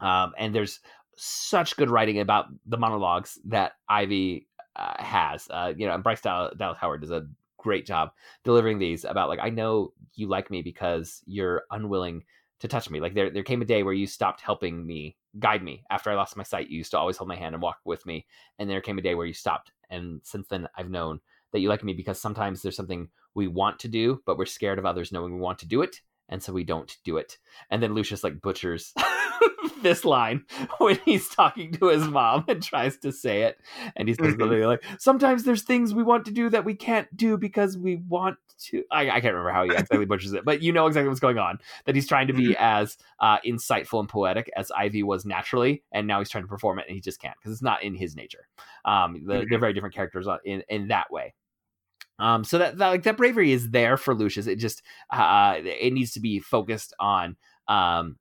Um, and there's such good writing about the monologues that Ivy uh, has. Uh, you know, and Bryce Dallas, Dallas Howard does a great job delivering these about like I know you like me because you're unwilling to touch me. Like there, there came a day where you stopped helping me guide me after I lost my sight. You used to always hold my hand and walk with me, and there came a day where you stopped. And since then, I've known that you like me because sometimes there's something we want to do, but we're scared of others knowing we want to do it, and so we don't do it. And then Lucius like butchers this line when he's talking to his mom and tries to say it, and he says Mhm. literally like, "Sometimes there's things we want to do that we can't do because we want to." I, I can't remember how he exactly butchers it, but you know exactly what's going on. That he's trying to be as uh, insightful and poetic as Ivy was naturally, and now he's trying to perform it, and he just can't because it's not in his nature. Um, the, they're very different characters in in that way. Um, so that, that like that bravery is there for Lucius. It just uh, it needs to be focused on um,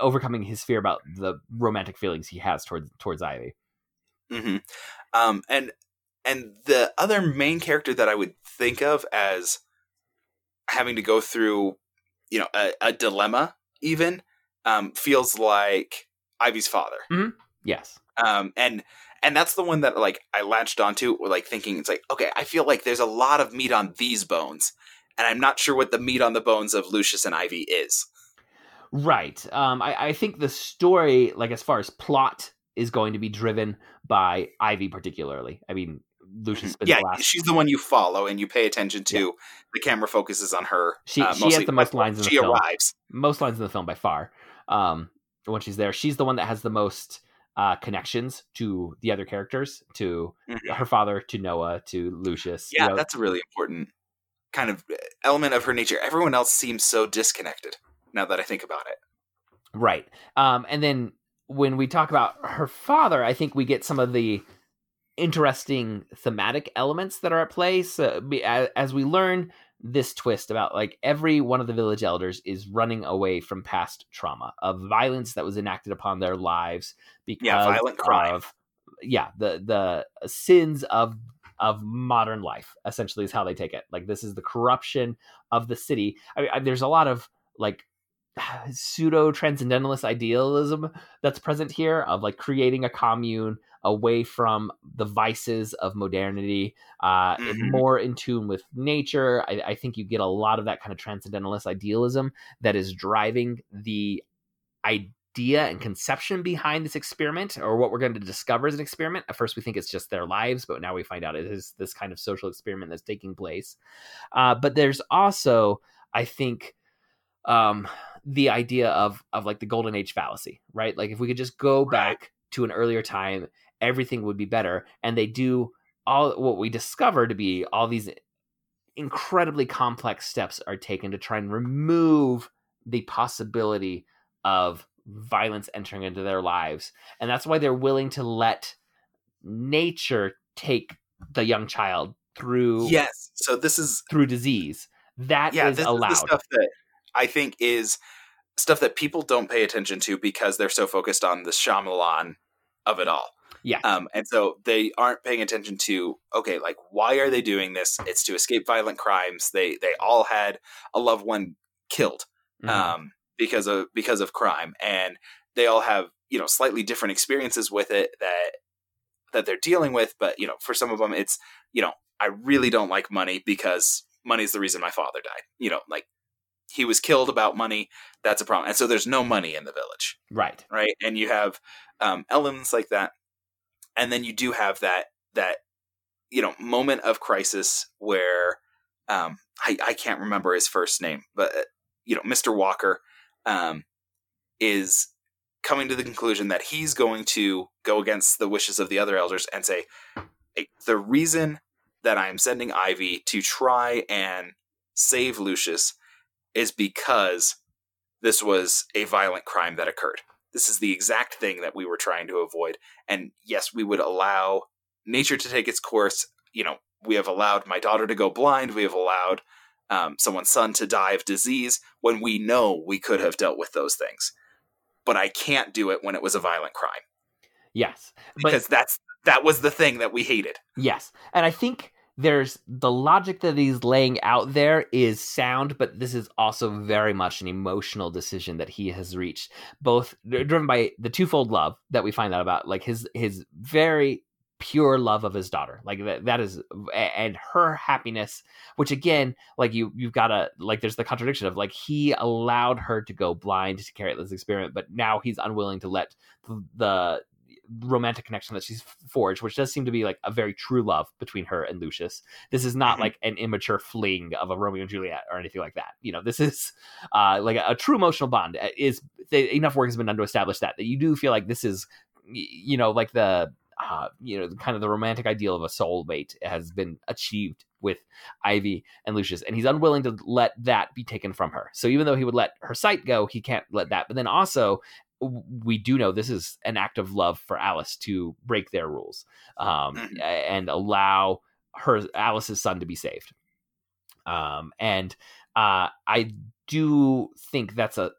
overcoming his fear about the romantic feelings he has towards towards Ivy. hmm Um, and and the other main character that I would think of as having to go through, you know, a, a dilemma, even um, feels like Ivy's father. Yes. Um, and and that's the one that like I latched onto, like thinking it's like, okay, I feel like there's a lot of meat on these bones, and I'm not sure what the meat on the bones of Lucius and Ivy is. Right. Um, I, I think the story, like as far as plot, is going to be driven by Ivy particularly. I mean, Lucius spends yeah, the last. she's the one you follow and you pay attention to. The camera focuses on her. She- uh, she has the most lines in the film. She film. arrives. most lines in the film by far. Um, when she's there, she's the one that has the most uh, connections to the other characters, to Mhm. her father, to Noah, to Lucius. you Yeah, know, that's a really important kind of uh, element of her nature. Everyone else seems so disconnected now that I think about it. Right. Um, and then when we talk about her father, I think we get some of the interesting thematic elements that are at play. So, as we learn this twist about like every one of the village elders is running away from past trauma of violence that was enacted upon their lives because violent crime. of yeah the the sins of of modern life essentially is how they take it like this is the corruption of the city I mean, there's a lot of like pseudo transcendentalist idealism that's present here of like creating a commune away from the vices of modernity uh Mhm. more in tune with nature. I, I think you get a lot of that kind of transcendentalist idealism that is driving the idea and conception behind this experiment or what we're going to discover as an experiment. At first we think it's just their lives but now we find out it is this kind of social experiment that's taking place. Uh, but there's also i think um the idea of of like the golden age fallacy right? Like if we could just go Right. back to an earlier time everything would be better. And they do all what we discover to be all these incredibly complex steps are taken to try and remove the possibility of violence entering into their lives. And that's why they're willing to let nature take the young child through Yes. So this is through disease. That is yeah, this allowed is the stuff that I think is stuff that people don't pay attention to because they're so focused on the Shyamalan of it all. Yeah. Um, and so they aren't paying attention to okay, like why are they doing this? It's to escape violent crimes. They they all had a loved one killed Mhm. um, because of because of crime, and they all have you know slightly different experiences with it that that they're dealing with. But you know, for some of them, it's you know I really don't like money because money is the reason my father died. You know, like he was killed about money. That's a problem, and so there's no money in the village right right? And you have um, elements like that, and then you do have that that you know moment of crisis where um, I I can't remember his first name, but uh, you know Mr. Walker um, is coming to the conclusion that he's going to go against the wishes of the other elders and say "Hey, the reason that I'm sending Ivy to try and save Lucius is because this was a violent crime that occurred. This is the exact thing that we were trying to avoid. And yes, we would allow nature to take its course. You know, we have allowed my daughter to go blind. We have allowed um, someone's son to die of disease when we know we could have dealt with those things. But I can't do it when it was a violent crime yes but because that's that was the thing that we hated. Yes. And I think there's the logic that he's laying out there is sound, but this is also very much an emotional decision that he has reached, both driven by the twofold love that we find out about, like his his very pure love of his daughter. Like that, that is and her happiness which again like you you've got to like there's the contradiction of like he allowed her to go blind to carry out this experiment but now he's unwilling to let the, the romantic connection that she's forged, which does seem to be like a very true love between her and Lucius. This is not Mhm. like an immature fling of a Romeo and Juliet or anything like that. You know, this is uh, like a, a true emotional bond. Is they, enough work has been done to establish that that you do feel like this is, you know, like the. Uh, you know, kind of the romantic ideal of a soulmate has been achieved with Ivy and Lucius, and he's unwilling to let that be taken from her. So even though he would let her sight go, he can't let that. But then also, we do know this is an act of love for Alice to break their rules um, Mhm. and allow her Alice's son to be saved. Um, and uh, I do think that's a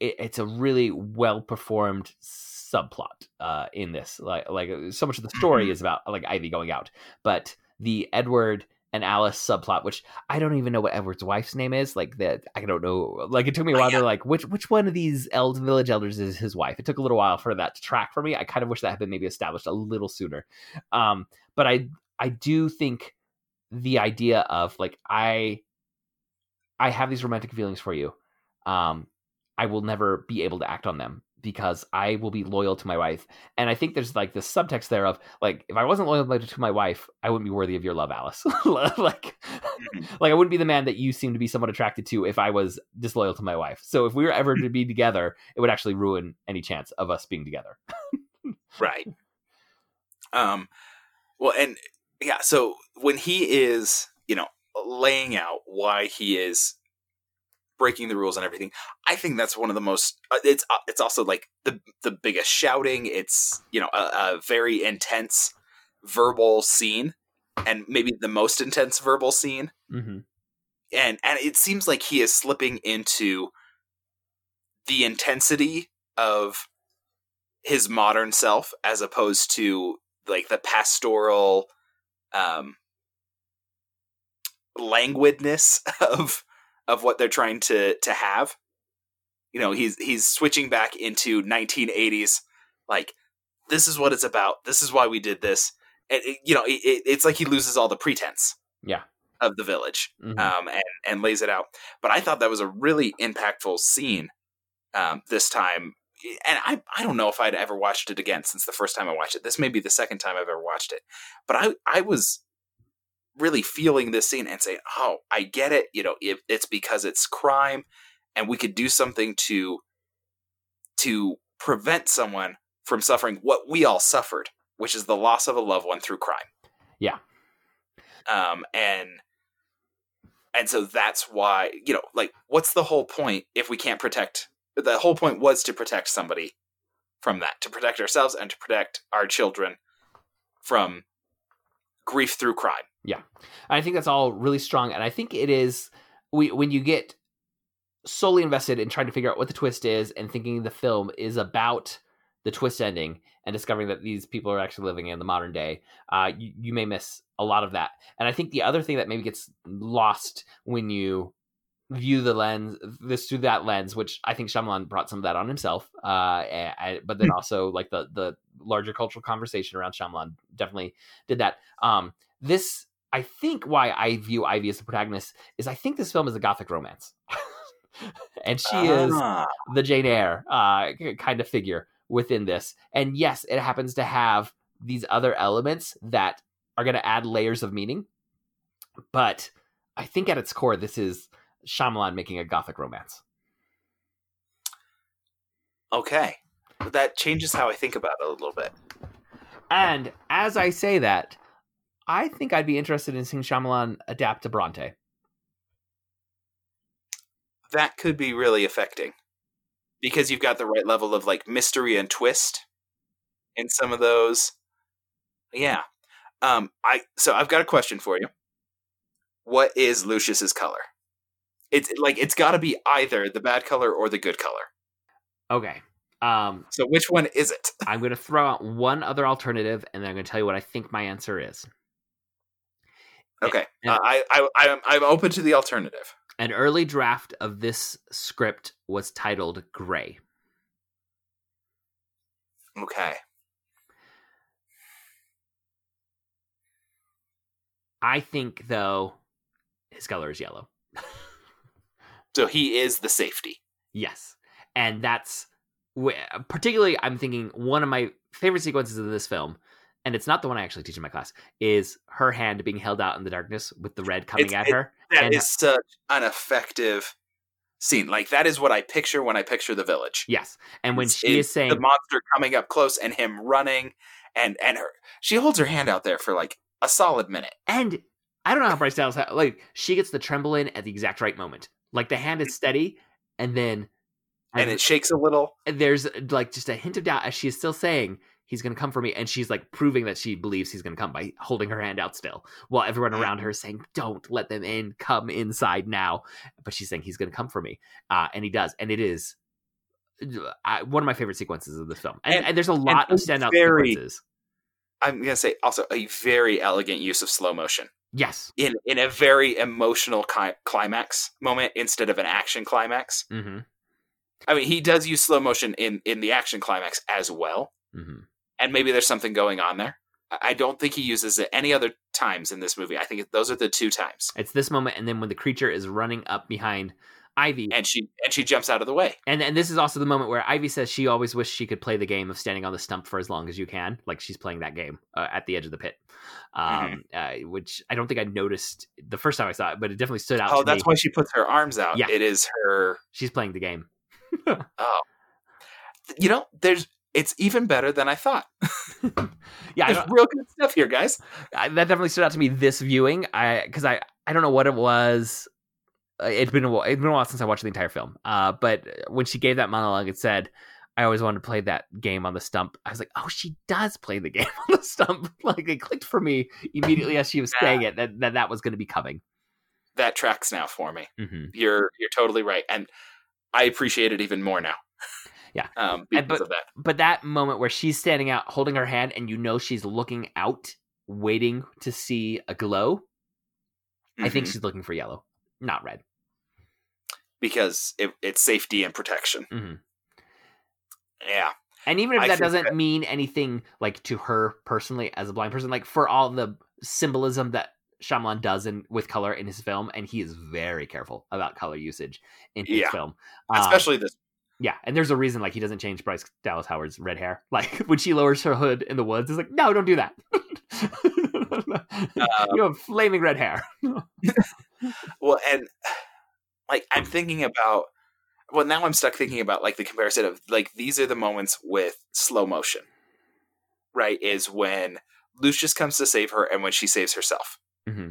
it, it's a really well performed subplot uh, in this. Like like so much of the story Mhm. is about like Ivy going out, but the Edward and Alice subplot, which I don't even know what Edward's wife's name is. Like that, I don't know. Like it took me a while to like which which one of these eld village elders is his wife. It took a little while for that to track for me. I kind of wish that had been maybe established a little sooner. Um, but I I do think the idea of like I I have these romantic feelings for you. Um, I will never be able to act on them because I will be loyal to my wife. And I think there's like this subtext there of like, if I wasn't loyal to my wife, I wouldn't be worthy of your love, Alice. like, Mhm. like I wouldn't be the man that you seem to be somewhat attracted to if I was disloyal to my wife. So if we were ever to be together, it would actually ruin any chance of us being together. right. Um, well, and yeah, so when he is, you know, laying out why he is breaking the rules and everything, I think that's one of the most. Uh, it's uh, it's also like the the biggest shouting. It's you know a, a very intense verbal scene, and maybe the most intense verbal scene. Mm-hmm. And and it seems like he is slipping into the intensity of his modern self as opposed to like the pastoral um languidness of of what they're trying to to have you know he's he's switching back into 1980s like this is what it's about this is why we did this and it, you know it, it's like he loses all the pretense Yeah. of the village Mhm. um and and lays it out but i thought that was a really impactful scene um this time and I, I don't know if I'd ever watched it again since the first time I watched it. This may be the second time I've ever watched it. But I, I was really feeling this scene and saying, oh, I get it. You know, if it's because it's crime and we could do something to to prevent someone from suffering what we all suffered, which is the loss of a loved one through crime. Yeah. Um and and so that's why, you know, like what's the whole point if we can't protect the whole point was to protect somebody from that, to protect ourselves and to protect our children from grief through crime. Yeah. I think that's all really strong, and I think it is we when you get solely invested in trying to figure out what the twist is and thinking the film is about the twist ending and discovering that these people are actually living in the modern day, uh, you, you may miss a lot of that. And I think the other thing that maybe gets lost when you view the lens this through that lens, which I think Shyamalan brought some of that on himself, uh, but then also like the the larger cultural conversation around Shyamalan definitely did that. Um, this I think why I view Ivy as the protagonist is I think this film is a gothic romance. and she is Ah, the Jane Eyre uh, kind of figure within this. And yes, it happens to have these other elements that are going to add layers of meaning. But I think at its core, this is Shyamalan making a gothic romance. okay. That changes how I think about it a little bit. And as I say that, I think I'd be interested in seeing Shyamalan adapt to Bronte. That could be really affecting because you've got the right level of like mystery and twist in some of those. Yeah. Um I so I've got a question for you. What is Lucius's color? It's like it's got to be either the bad color or the good color. Okay. Um, So which one is it? I'm going to throw out one other alternative, and then I'm going to tell you what I think my answer is. Okay. Yeah. Uh, I I I'm I'm open to the alternative. An early draft of this script was titled Gray. Okay. I think, though, his color is yellow. So he is the safety. Yes. And that's particularly, I'm thinking one of my favorite sequences of this film, and it's not the one I actually teach in my class, is her hand being held out in the darkness with the red coming It's- at it- her. That And- is such an effective scene. Like that is what I picture when I picture the village. Yes. And when It's- she is saying, the monster coming up close and him running and and her she holds her hand out there for like a solid minute. and I don't know how Bryce Dallas, like, she gets the tremble in at the exact right moment. Like, the hand is steady, and then And it shakes a little. And there's like just a hint of doubt as she is still saying he's going to come for me and she's like proving that she believes he's going to come by holding her hand out still while everyone around her is saying don't let them in. Come inside now. But she's saying he's going to come for me uh, and he does and it is uh, one of my favorite sequences of the film and, And- and there's a lot of standout very- sequences. I'm gonna say also a very elegant use of slow motion yes in in a very emotional ki- climax moment instead of an action climax. hmm I mean, he does use slow motion in in the action climax as well, hmm and maybe there's something going on there. I don't think he uses it any other times in this movie. I think those are the two times. it's this moment and then when the creature is running up behind ivy And she and she jumps out of the way. And and this is also the moment where Ivy says she always wished she could play the game of standing on the stump for as long as you can, like she's playing that game uh, at the edge of the pit, um, uh, which I don't think I noticed the first time I saw it, but it definitely stood out. Oh, that's me. why she puts her arms out. Yeah. It is her she's playing the game. Oh, you know, there's it's even better than I thought. yeah, There's real good stuff here, guys. I, that definitely stood out to me this viewing. I because I I don't know what it was. Uh, It'd been a while, it'd been a while since I watched the entire film. Uh, but when she gave that monologue, it said, "I always wanted to play that game on the stump." I was like, "Oh, she does play the game on the stump." like it clicked for me immediately as she was saying it that that, that was going to be coming. That tracks now for me. Mm-hmm. You're you're totally right, and I appreciate it even more now. Yeah. um, because but- of that. But that moment where she's standing out, holding her hand, and you know she's looking out, waiting to see a glow. I think Mhm. she's looking for yellow, not red. because it, it's safety and protection. Mhm. Yeah, And even if I that doesn't that- mean anything like to her personally as a blind person, like for all the symbolism that Shyamalan does in with color in his film, and he is very careful about color usage in his Yeah. film. Um, especially this. yeah, and there's a reason like he doesn't change Bryce Dallas Howard's red hair. Like when she lowers her hood in the woods, it's like, no, don't do that. you have flaming red hair. Well, and like I'm thinking about. Well, now I'm stuck thinking about like the comparison of like these are the moments with slow motion, right? Is when Lucius comes to save her and when she saves herself. hmm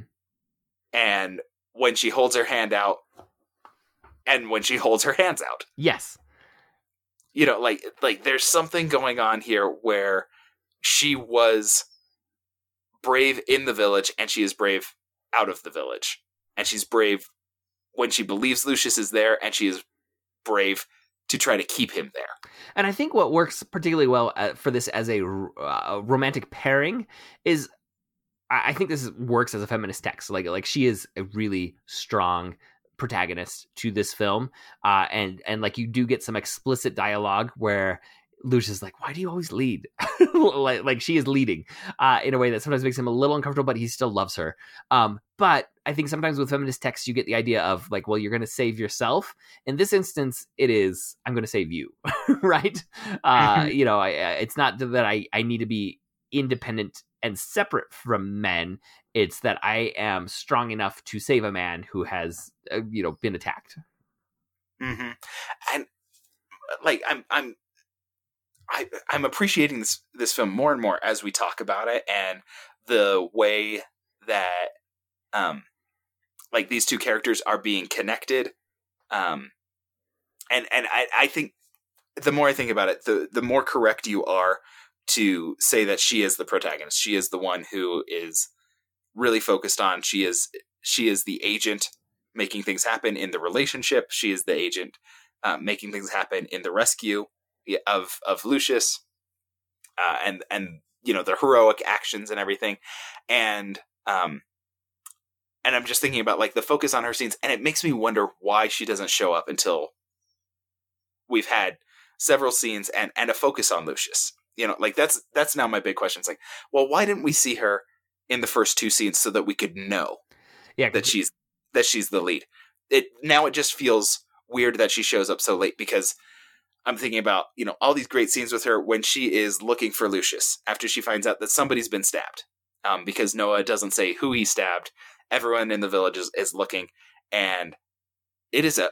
and when she holds her hand out and when she holds her hands out Yes. you know like like there's something going on here where she was brave in the village and she is brave out of the village and she's brave when she believes lucius is there and she is brave to try to keep him there And I think what works particularly well uh, for this as a uh, romantic pairing is I think this works as a feminist text. Like like she is a really strong protagonist to this film, uh, and and like you do get some explicit dialogue where Lucius is like, "Why do you always lead?" like like she is leading uh, in a way that sometimes makes him a little uncomfortable, but he still loves her. Um, but I think sometimes with feminist texts, you get the idea of like, well, you're going to save yourself. In this instance, it is I'm going to save you, right? Uh, you know, I, it's not that I I need to be independent and separate from men. It's that I am strong enough to save a man who has, uh, you know, been attacked. hmm and like i'm i'm I, i'm appreciating this this film more and more as we talk about it and the way that um like these two characters are being connected um and and i i think the more i think about it the the more correct you are to say that she is the protagonist. She is the one who is really focused on she is she is the agent making things happen in the relationship. She is the agent uh, making things happen in the rescue of of Lucius, uh, and and you know the heroic actions and everything, and um, and I'm just thinking about like the focus on her scenes, and it makes me wonder why she doesn't show up until we've had several scenes and and a focus on Lucius. You know, like that's that's now my big question. It's like, well, why didn't we see her in the first two scenes so that we could know Yeah, that she's that she's the lead. It now it just feels weird that she shows up so late because I'm thinking about, you know, all these great scenes with her when she is looking for Lucius after she finds out that somebody's been stabbed. Um, because Noah doesn't say who he stabbed. Everyone in the village is, is looking and it is a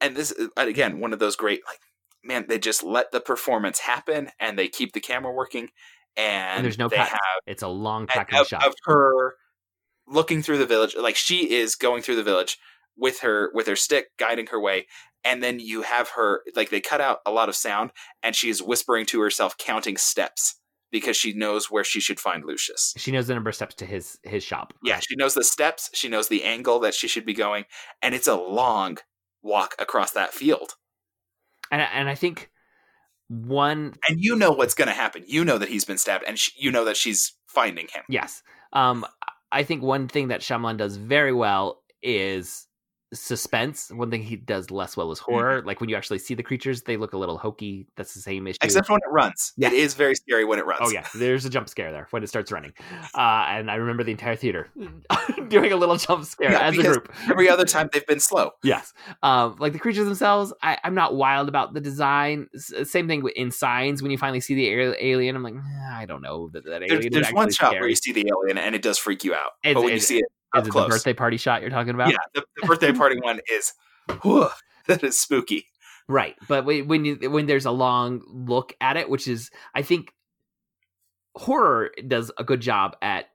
and this is again one of those great like man they just let the performance happen and they keep the camera working and, And there's no they have it's a long tracking shot. of her looking through the village like she is going through the village with her with her stick guiding her way and then you have her like they cut out a lot of sound and she is whispering to herself counting steps because she knows where she should find lucius she knows the number of steps to his his shop. yeah she knows the steps she knows the angle that she should be going and it's a long walk across that field and I- and I think one and you know what's going to happen you know that he's been stabbed and she, you know that she's finding him Yes. Um, I think one thing that Shyamalan does very well is suspense. One thing he does less well is horror. Like when you actually see the creatures, they look a little hokey. That's the same issue. except when it runs Yeah. it is very scary when it runs Oh yeah, there's a jump scare there when it starts running, uh, and I remember the entire theater doing a little jump scare Yeah, as a group. every other time they've been slow Yes, um, like the creatures themselves, I, I'm not wild about the design. S- same thing with- in Signs when you finally see the alien. I'm like, "Eh, I don't know that that alien. there's, there's one shot scary." where you see the alien and it does freak you out. It's- but when you see it Is it close, the birthday party shot you're talking about? yeah, the, the birthday party one is, whew, that is spooky. Right, but when you when there's a long look at it, which is I think horror does a good job at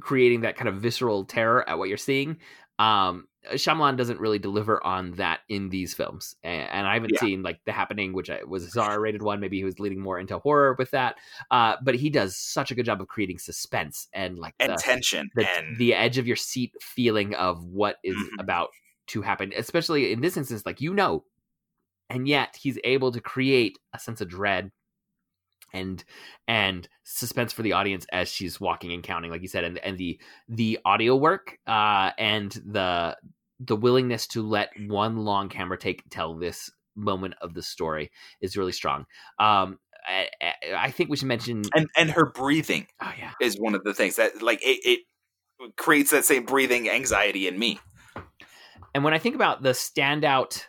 creating that kind of visceral terror at what you're seeing. Um, Shyamalan doesn't really deliver on that in these films, and, and I haven't yeah. seen like The Happening, which was a R-rated one. Maybe he was leading more into horror with that, uh, but he does such a good job of creating suspense and like and the, tension the, and the edge of your seat feeling of what is Mhm. about to happen. Especially in this instance, like you know, and yet he's able to create a sense of dread and and suspense for the audience as she's walking and counting, like you said, and and the the audio work uh, and the the willingness to let one long camera take tell this moment of the story is really strong. Um, I, I- think we should mention. and and her breathing Oh yeah, is one of the things that like it, it creates that same breathing anxiety in me. And when I think about the standout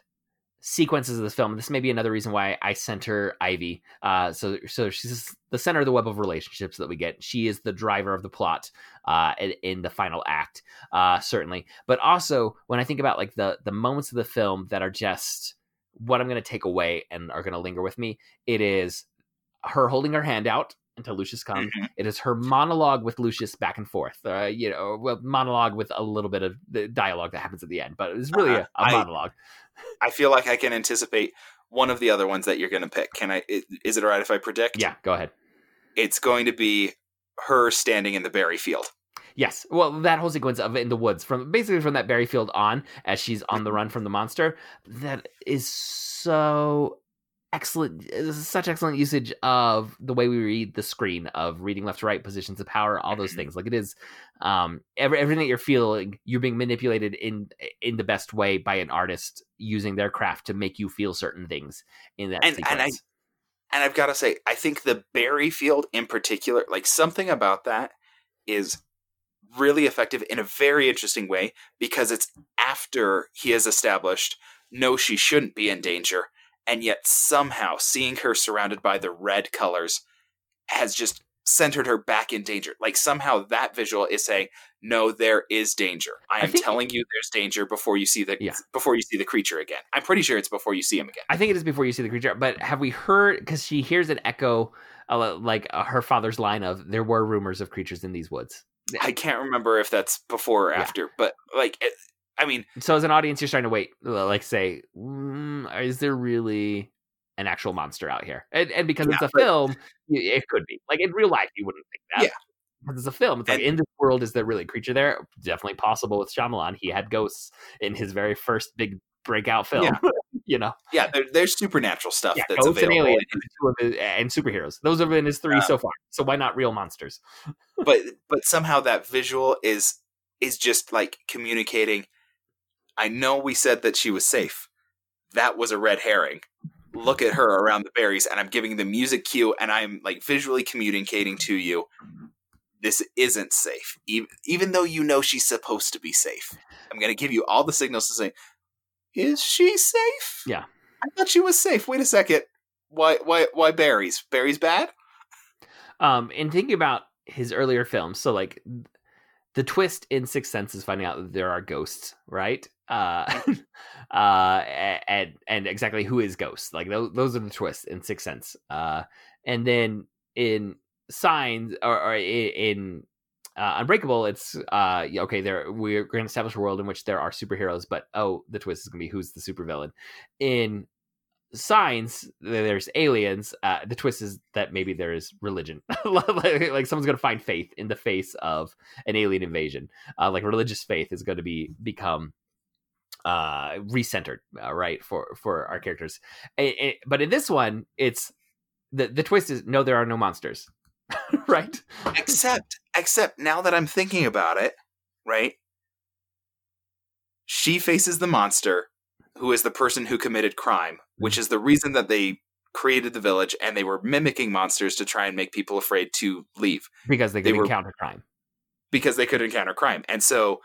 sequences of this film, this may be another reason why I center Ivy. Uh, so, so she's the center of the web of relationships that we get. She is the driver of the plot uh, in, in the final act, uh, certainly. But also, when I think about like the the moments of the film that are just what I'm going to take away and are going to linger with me, it is her holding her hand out until Lucius comes. Mhm. It is her monologue with Lucius back and forth. Uh, you know, well, monologue with a little bit of the dialogue that happens at the end, but it's really Uh-huh. a, a I- monologue. I feel like I can anticipate one of the other ones that you're going to pick. Can I? Is it alright if I predict? Yeah, go ahead. It's going to be her standing in the berry field. Yes. Well, that whole sequence of in the woods, from basically from that berry field on, as she's on the Mm-hmm. run from the monster, that is so excellent. Is such excellent usage of the way we read the screen, of reading left to right, positions of power, all those Mhm. things. Like it is, um, every, everything that you're feeling, you're being manipulated in in the best way by an artist using their craft to make you feel certain things in that And- sequence. and I- And I've got to say, I think the berry field in particular, like something about that is really effective in a very interesting way because it's after he has established, no, she shouldn't be in danger. And yet somehow seeing her surrounded by the red colors has just centered her back in danger. Like somehow that visual is saying, no, there is danger. I I am think- telling you there's danger before you see the Yeah. before you see the creature again. I'm pretty sure it's before you see him again. I think it is before you see the creature. But have we heard? Because she hears an echo, uh, like uh, her father's line of "There were rumors of creatures in these woods." I can't remember if that's before or Yeah. after, but like, it, I mean, So as an audience, you're starting to wait, like say, mm, is there really an actual monster out here? And, and because it's a but- film, it could be. Like in real life, you wouldn't think that. Yeah. Because it's a film. It's like in this world, is there really a creature there? Definitely possible with Shyamalan. He had ghosts in his very first big breakout film. Yeah. you know, yeah, there, there's supernatural stuff yeah, that's ghosts and available. aliens and, two of his- and superheroes. Those have been his three Yeah. so far. So why not real monsters? but but somehow that visual is is just like communicating. I know we said that she was safe. That was a red herring. Look at her around the berries, and I'm giving the music cue, and I'm like visually communicating to you. This isn't safe, even, even though you know she's supposed to be safe. I'm going to give you all the signals to say, "Is she safe?" Yeah. I thought she was safe. Wait a second. Why? Why? Why berries? Berries bad? um in thinking about his earlier films so like the twist in sixth sense is finding out that there are ghosts right uh uh and and exactly who is ghost like those, those are the twists in sixth sense uh and then in signs or, or in uh, Unbreakable, it's uh okay. There we're going to establish a world in which there are superheroes, but oh, the twist is going to be who's the supervillain. In signs there's aliens uh the twist is that maybe there is religion. Like, like someone's gonna find faith in the face of an alien invasion. Uh like religious faith is going to be become uh recentered uh, right for for our characters. But in this one it's the the twist is no there are no monsters. Right? Except except now that i'm thinking about it right? She faces the monster who is the person who committed crime which is the reason that they created the village and they were mimicking monsters to try and make people afraid to leave. Because they They could were- encounter crime. Because they could encounter crime. And so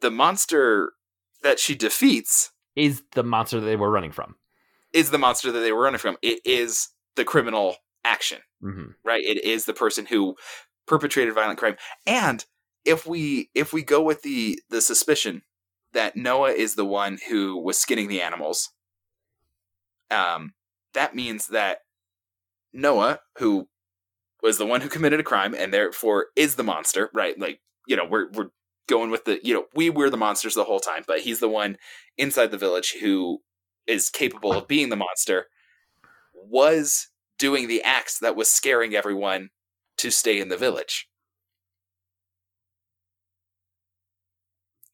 the monster that she defeats is the monster that they were running from. is the monster that they were running from. It is the criminal action hmm right? It is the person who perpetrated violent crime. And if we if we go with the the suspicion that noah is the one who was skinning the animals um, that means that Noah, who was the one who committed a crime and therefore is the monster, right? Like, you know, we're we're going with the, you know, we were the monsters the whole time, but he's the one inside the village who is capable of being the monster, was doing the acts that was scaring everyone to stay in the village.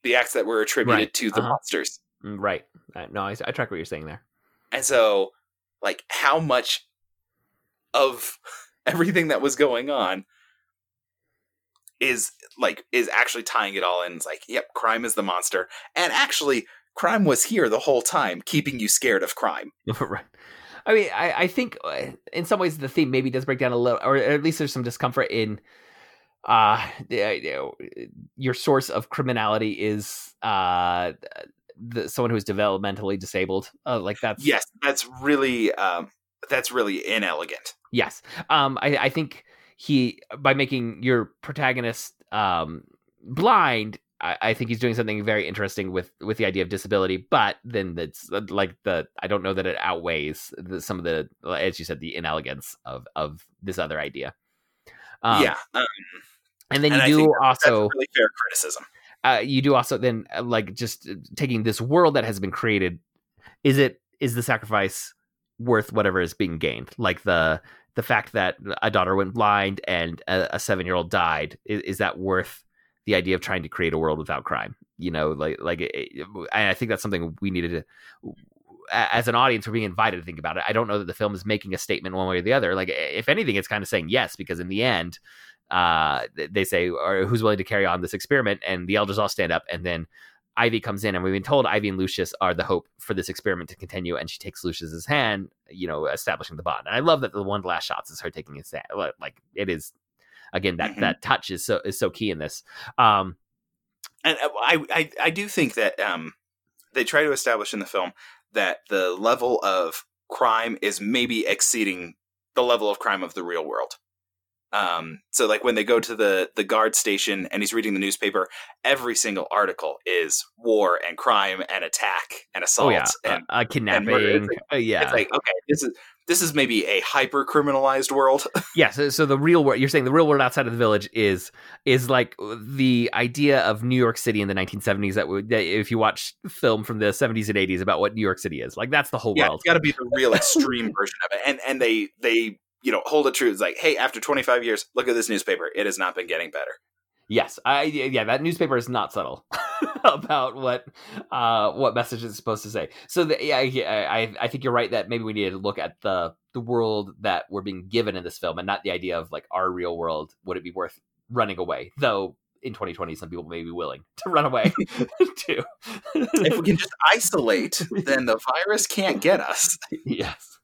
The acts that were attributed Right. to the Uh-huh. monsters. Mm, Right. Uh, no, I, I track what you're saying there. And so, like, how much of everything that was going on is like is actually tying it all in? It's like, yep, crime is the monster, and actually, crime was here the whole time, keeping you scared of crime. right. I mean, I, I think uh, in some ways the theme maybe does break down a little, or at least there's some discomfort in uh the, you know, your source of criminality is uh the, someone who's developmentally disabled. Uh, like that's Yes, that's really um, that's really inelegant. Yes. Um, I, I think he by making your protagonist um blind, I, I think he's doing something very interesting with with the idea of disability. But then that's like the I don't know that it outweighs the, some of the as you said the inelegance of of this other idea. Um, yeah, um, and then and you I do also really fair criticism. Uh, you do also then uh, like just uh, taking this world that has been created is it is the sacrifice worth whatever is being gained? Like the the fact that a daughter went blind and a, a seven year old died is, is that worth the idea of trying to create a world without crime? You know like like it, it- i think that's something we needed to as an audience we're being invited to think about it. I don't know that the film is making a statement one way or the other. Like if anything it's kind of saying yes because in the end uh, they say, or who's willing to carry on this experiment? And the elders all stand up, and then Ivy comes in, and we've been told Ivy and Lucius are the hope for this experiment to continue. And she takes Lucius's hand, you know, establishing the bond. And I love that the one of the last shots is her taking his hand. Like- it is, again, that Mhm. that touch is so is so key in this. Um, and uh, I, I I do think that um, they try to establish in the film that the level of crime is maybe exceeding the level of crime of the real world. Um, so like when they go to the the guard station and he's reading the newspaper, every single article is war and crime and attack and assault. oh yeah, and uh, uh, kidnapping. It's uh, yeah, it's like okay, this is this is maybe a hyper criminalized world. yeah so, so the real world you're saying the real world outside of the village is is like the idea of new york city in the 1970s that, that if you watch film from the 70s and 80s about what new york city is like that's the whole yeah, world it's got to be the real extreme version of it. And and they they you know hold it true. It's like, hey, after 25 years, look at this newspaper. It has not been getting better. yes i yeah that newspaper is not subtle about what uh what message it's supposed to say so the, yeah I, I i think you're right that maybe we need to look at the the world that we're being given in this film and not the idea of like our real world would it be worth running away though in 2020 some people may be willing to run away too If we can just isolate, then the virus can't get us. yes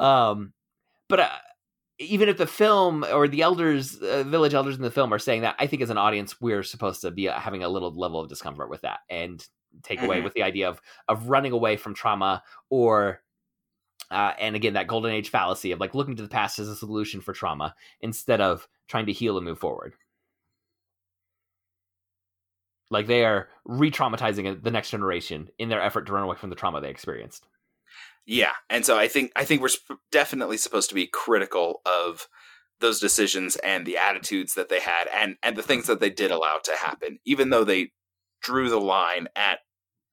um but uh, even if the film or the elders uh, village elders in the film are saying that i think as an audience we're supposed to be uh, having a little level of discomfort with that and take away Mhm. with the idea of of running away from trauma or uh, and again that golden age fallacy of like looking to the past as a solution for trauma instead of trying to heal and move forward like they are re-traumatizing the next generation in their effort to run away from the trauma they experienced Yeah, and so I think I think we're sp- definitely supposed to be critical of those decisions and the attitudes that they had, and and the things that they did allow to happen, even though they drew the line at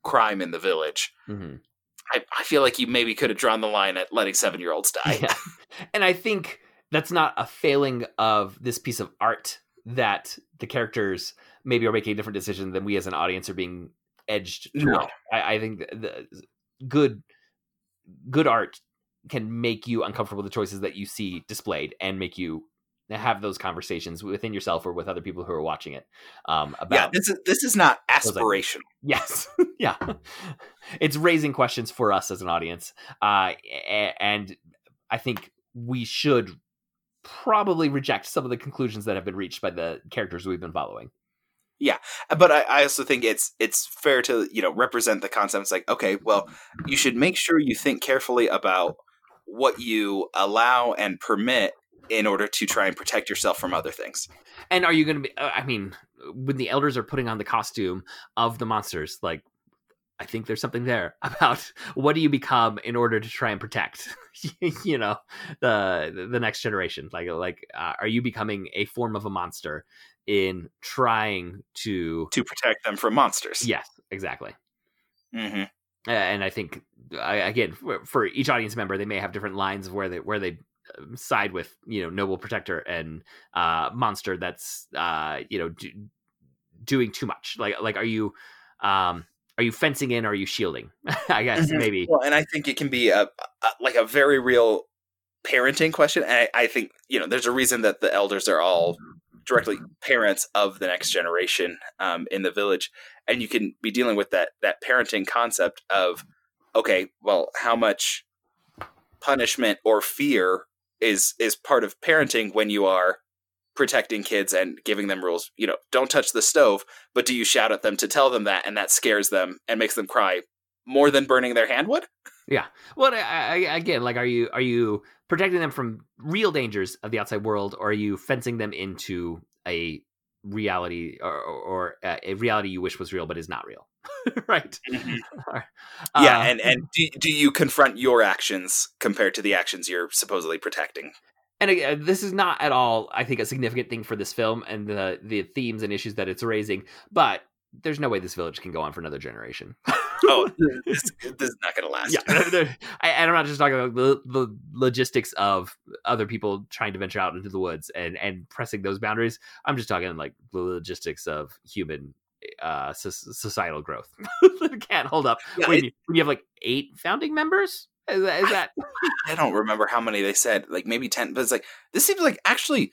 crime in the village. mm-hmm. I, I feel like you maybe could have drawn the line at letting seven year olds die. Yeah. And I think that's not a failing of this piece of art that the characters maybe are making a different decision than we as an audience are being edged No. toward. I, I think the, the good good art can make you uncomfortable with the choices that you see displayed and make you have those conversations within yourself or with other people who are watching it um, about yeah, this is this is not aspirational. Yes. yeah. It's raising questions for us as an audience. Uh, and I think we should probably reject some of the conclusions that have been reached by the characters we've been following. But I, I also think it's it's fair to you know represent the concepts like okay well you should make sure you think carefully about what you allow and permit in order to try and protect yourself from other things And are you going to be, uh, I mean, when the elders are putting on the costume of the monsters, like, I think there's something there about what do you become in order to try and protect, you know, the the next generation. Like like, uh, are you becoming a form of a monster in trying to to protect them from monsters? Yes, exactly. Mm-hmm. And I think again for, for each audience member, they may have different lines of where they where they um, side with you know noble protector and uh monster that's uh you know do, doing too much like like are you um are you fencing in or are you shielding i guess mm-hmm. maybe well and i think it can be a, a, like a very real parenting question and I, I, think you know there's a reason that the elders are all directly parents of the next generation um, in the village and you can be dealing with that that parenting concept of okay well how much punishment or fear is is part of parenting when you are protecting kids and giving them rules. You know, don't touch the stove, but do you shout at them to tell them that, and that scares them and makes them cry more than burning their hand would? Yeah. Well, I, I, again, like, are you are you protecting them from real dangers of the outside world, or are you fencing them into a reality or, or uh, a reality you wish was real but is not real? right. Mm-hmm. uh, yeah, and and do, do you confront your actions compared to the actions you're supposedly protecting? and again, this is not at all, I think, a significant thing for this film and the the themes and issues that it's raising. But there's no way this village can go on for another generation. oh, this, this, is not going to last. Yeah, I, and I'm not just talking about the, the logistics of other people trying to venture out into the woods and and pressing those boundaries. I'm just talking like the logistics of human uh societal growth that can't hold up yeah, when, it, you, when you have like eight founding members is that, is that... I, I, don't remember how many they said, like maybe 10, but it's like, this seems like actually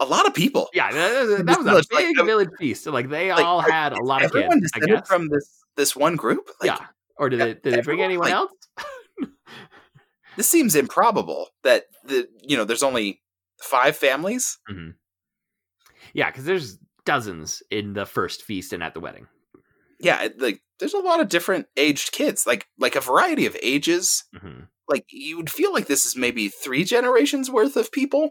a lot of people. Yeah, that, that was a big like, village feast. like they like, all had a lot of kids. I guess. from this this one group. Like, yeah, or did they did they bring anyone else? this seems improbable that the you know there's only five families. Mm-hmm. Yeah, because there's dozens in the first feast and at the wedding yeah, like there's a lot of different aged kids, like like a variety of ages. Mm-hmm. Like you would feel like this is maybe three generations worth of people.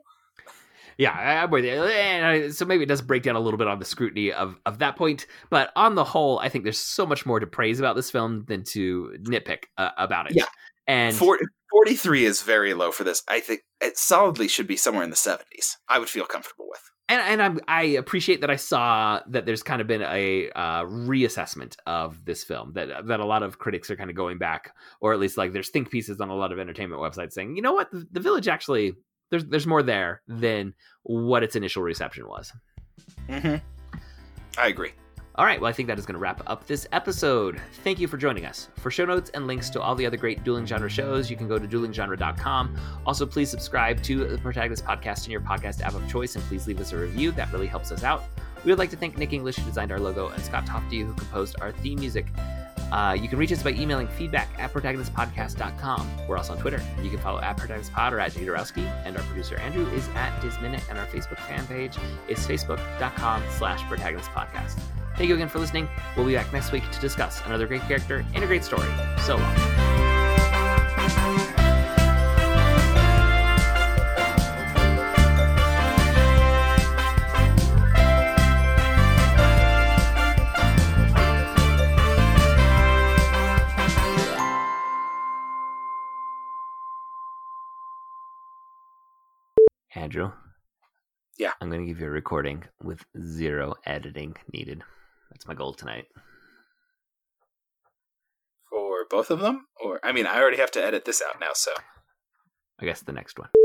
Yeah, I'm with you. So maybe it does break down a little bit on the scrutiny of, of that point. But on the whole, I think there's so much more to praise about this film than to nitpick uh, about it. Yeah. And 40, 43 is very low for this. I think it solidly should be somewhere in the 70s. I would feel comfortable with and and I'm, i appreciate that I saw that there's kind of been a uh, reassessment of this film that that a lot of critics are kind of going back, or at least like there's think pieces on a lot of entertainment websites saying, you know what, the, the Village actually there's there's more there than what its initial reception was. Mm-hmm. I agree. All right, well, I think that is going to wrap up this episode. Thank you for joining us. For show notes and links to all the other great dueling genre shows, you can go to duelinggenre.com. Also, please subscribe to the Protagonist Podcast in your podcast app of choice, and please leave us a review. That really helps us out. We would like to thank Nick English, who designed our logo, and Scott Tofty, who composed our theme music. Uh, you can reach us by emailing feedback at protagonistpodcast.com. We're also on Twitter. You can follow at protagonistpod or at Jadorowski, and our producer Andrew is at Disminute, and our Facebook fan page is facebook.com slash protagonistpodcast. Thank you again for listening. We'll be back next week to discuss another great character and a great story. So long. Andrew. Yeah. I'm going to give you a recording with zero editing needed. That's my goal tonight. For both of them? Or, I mean, I already have to edit this out now, so. I guess the next one.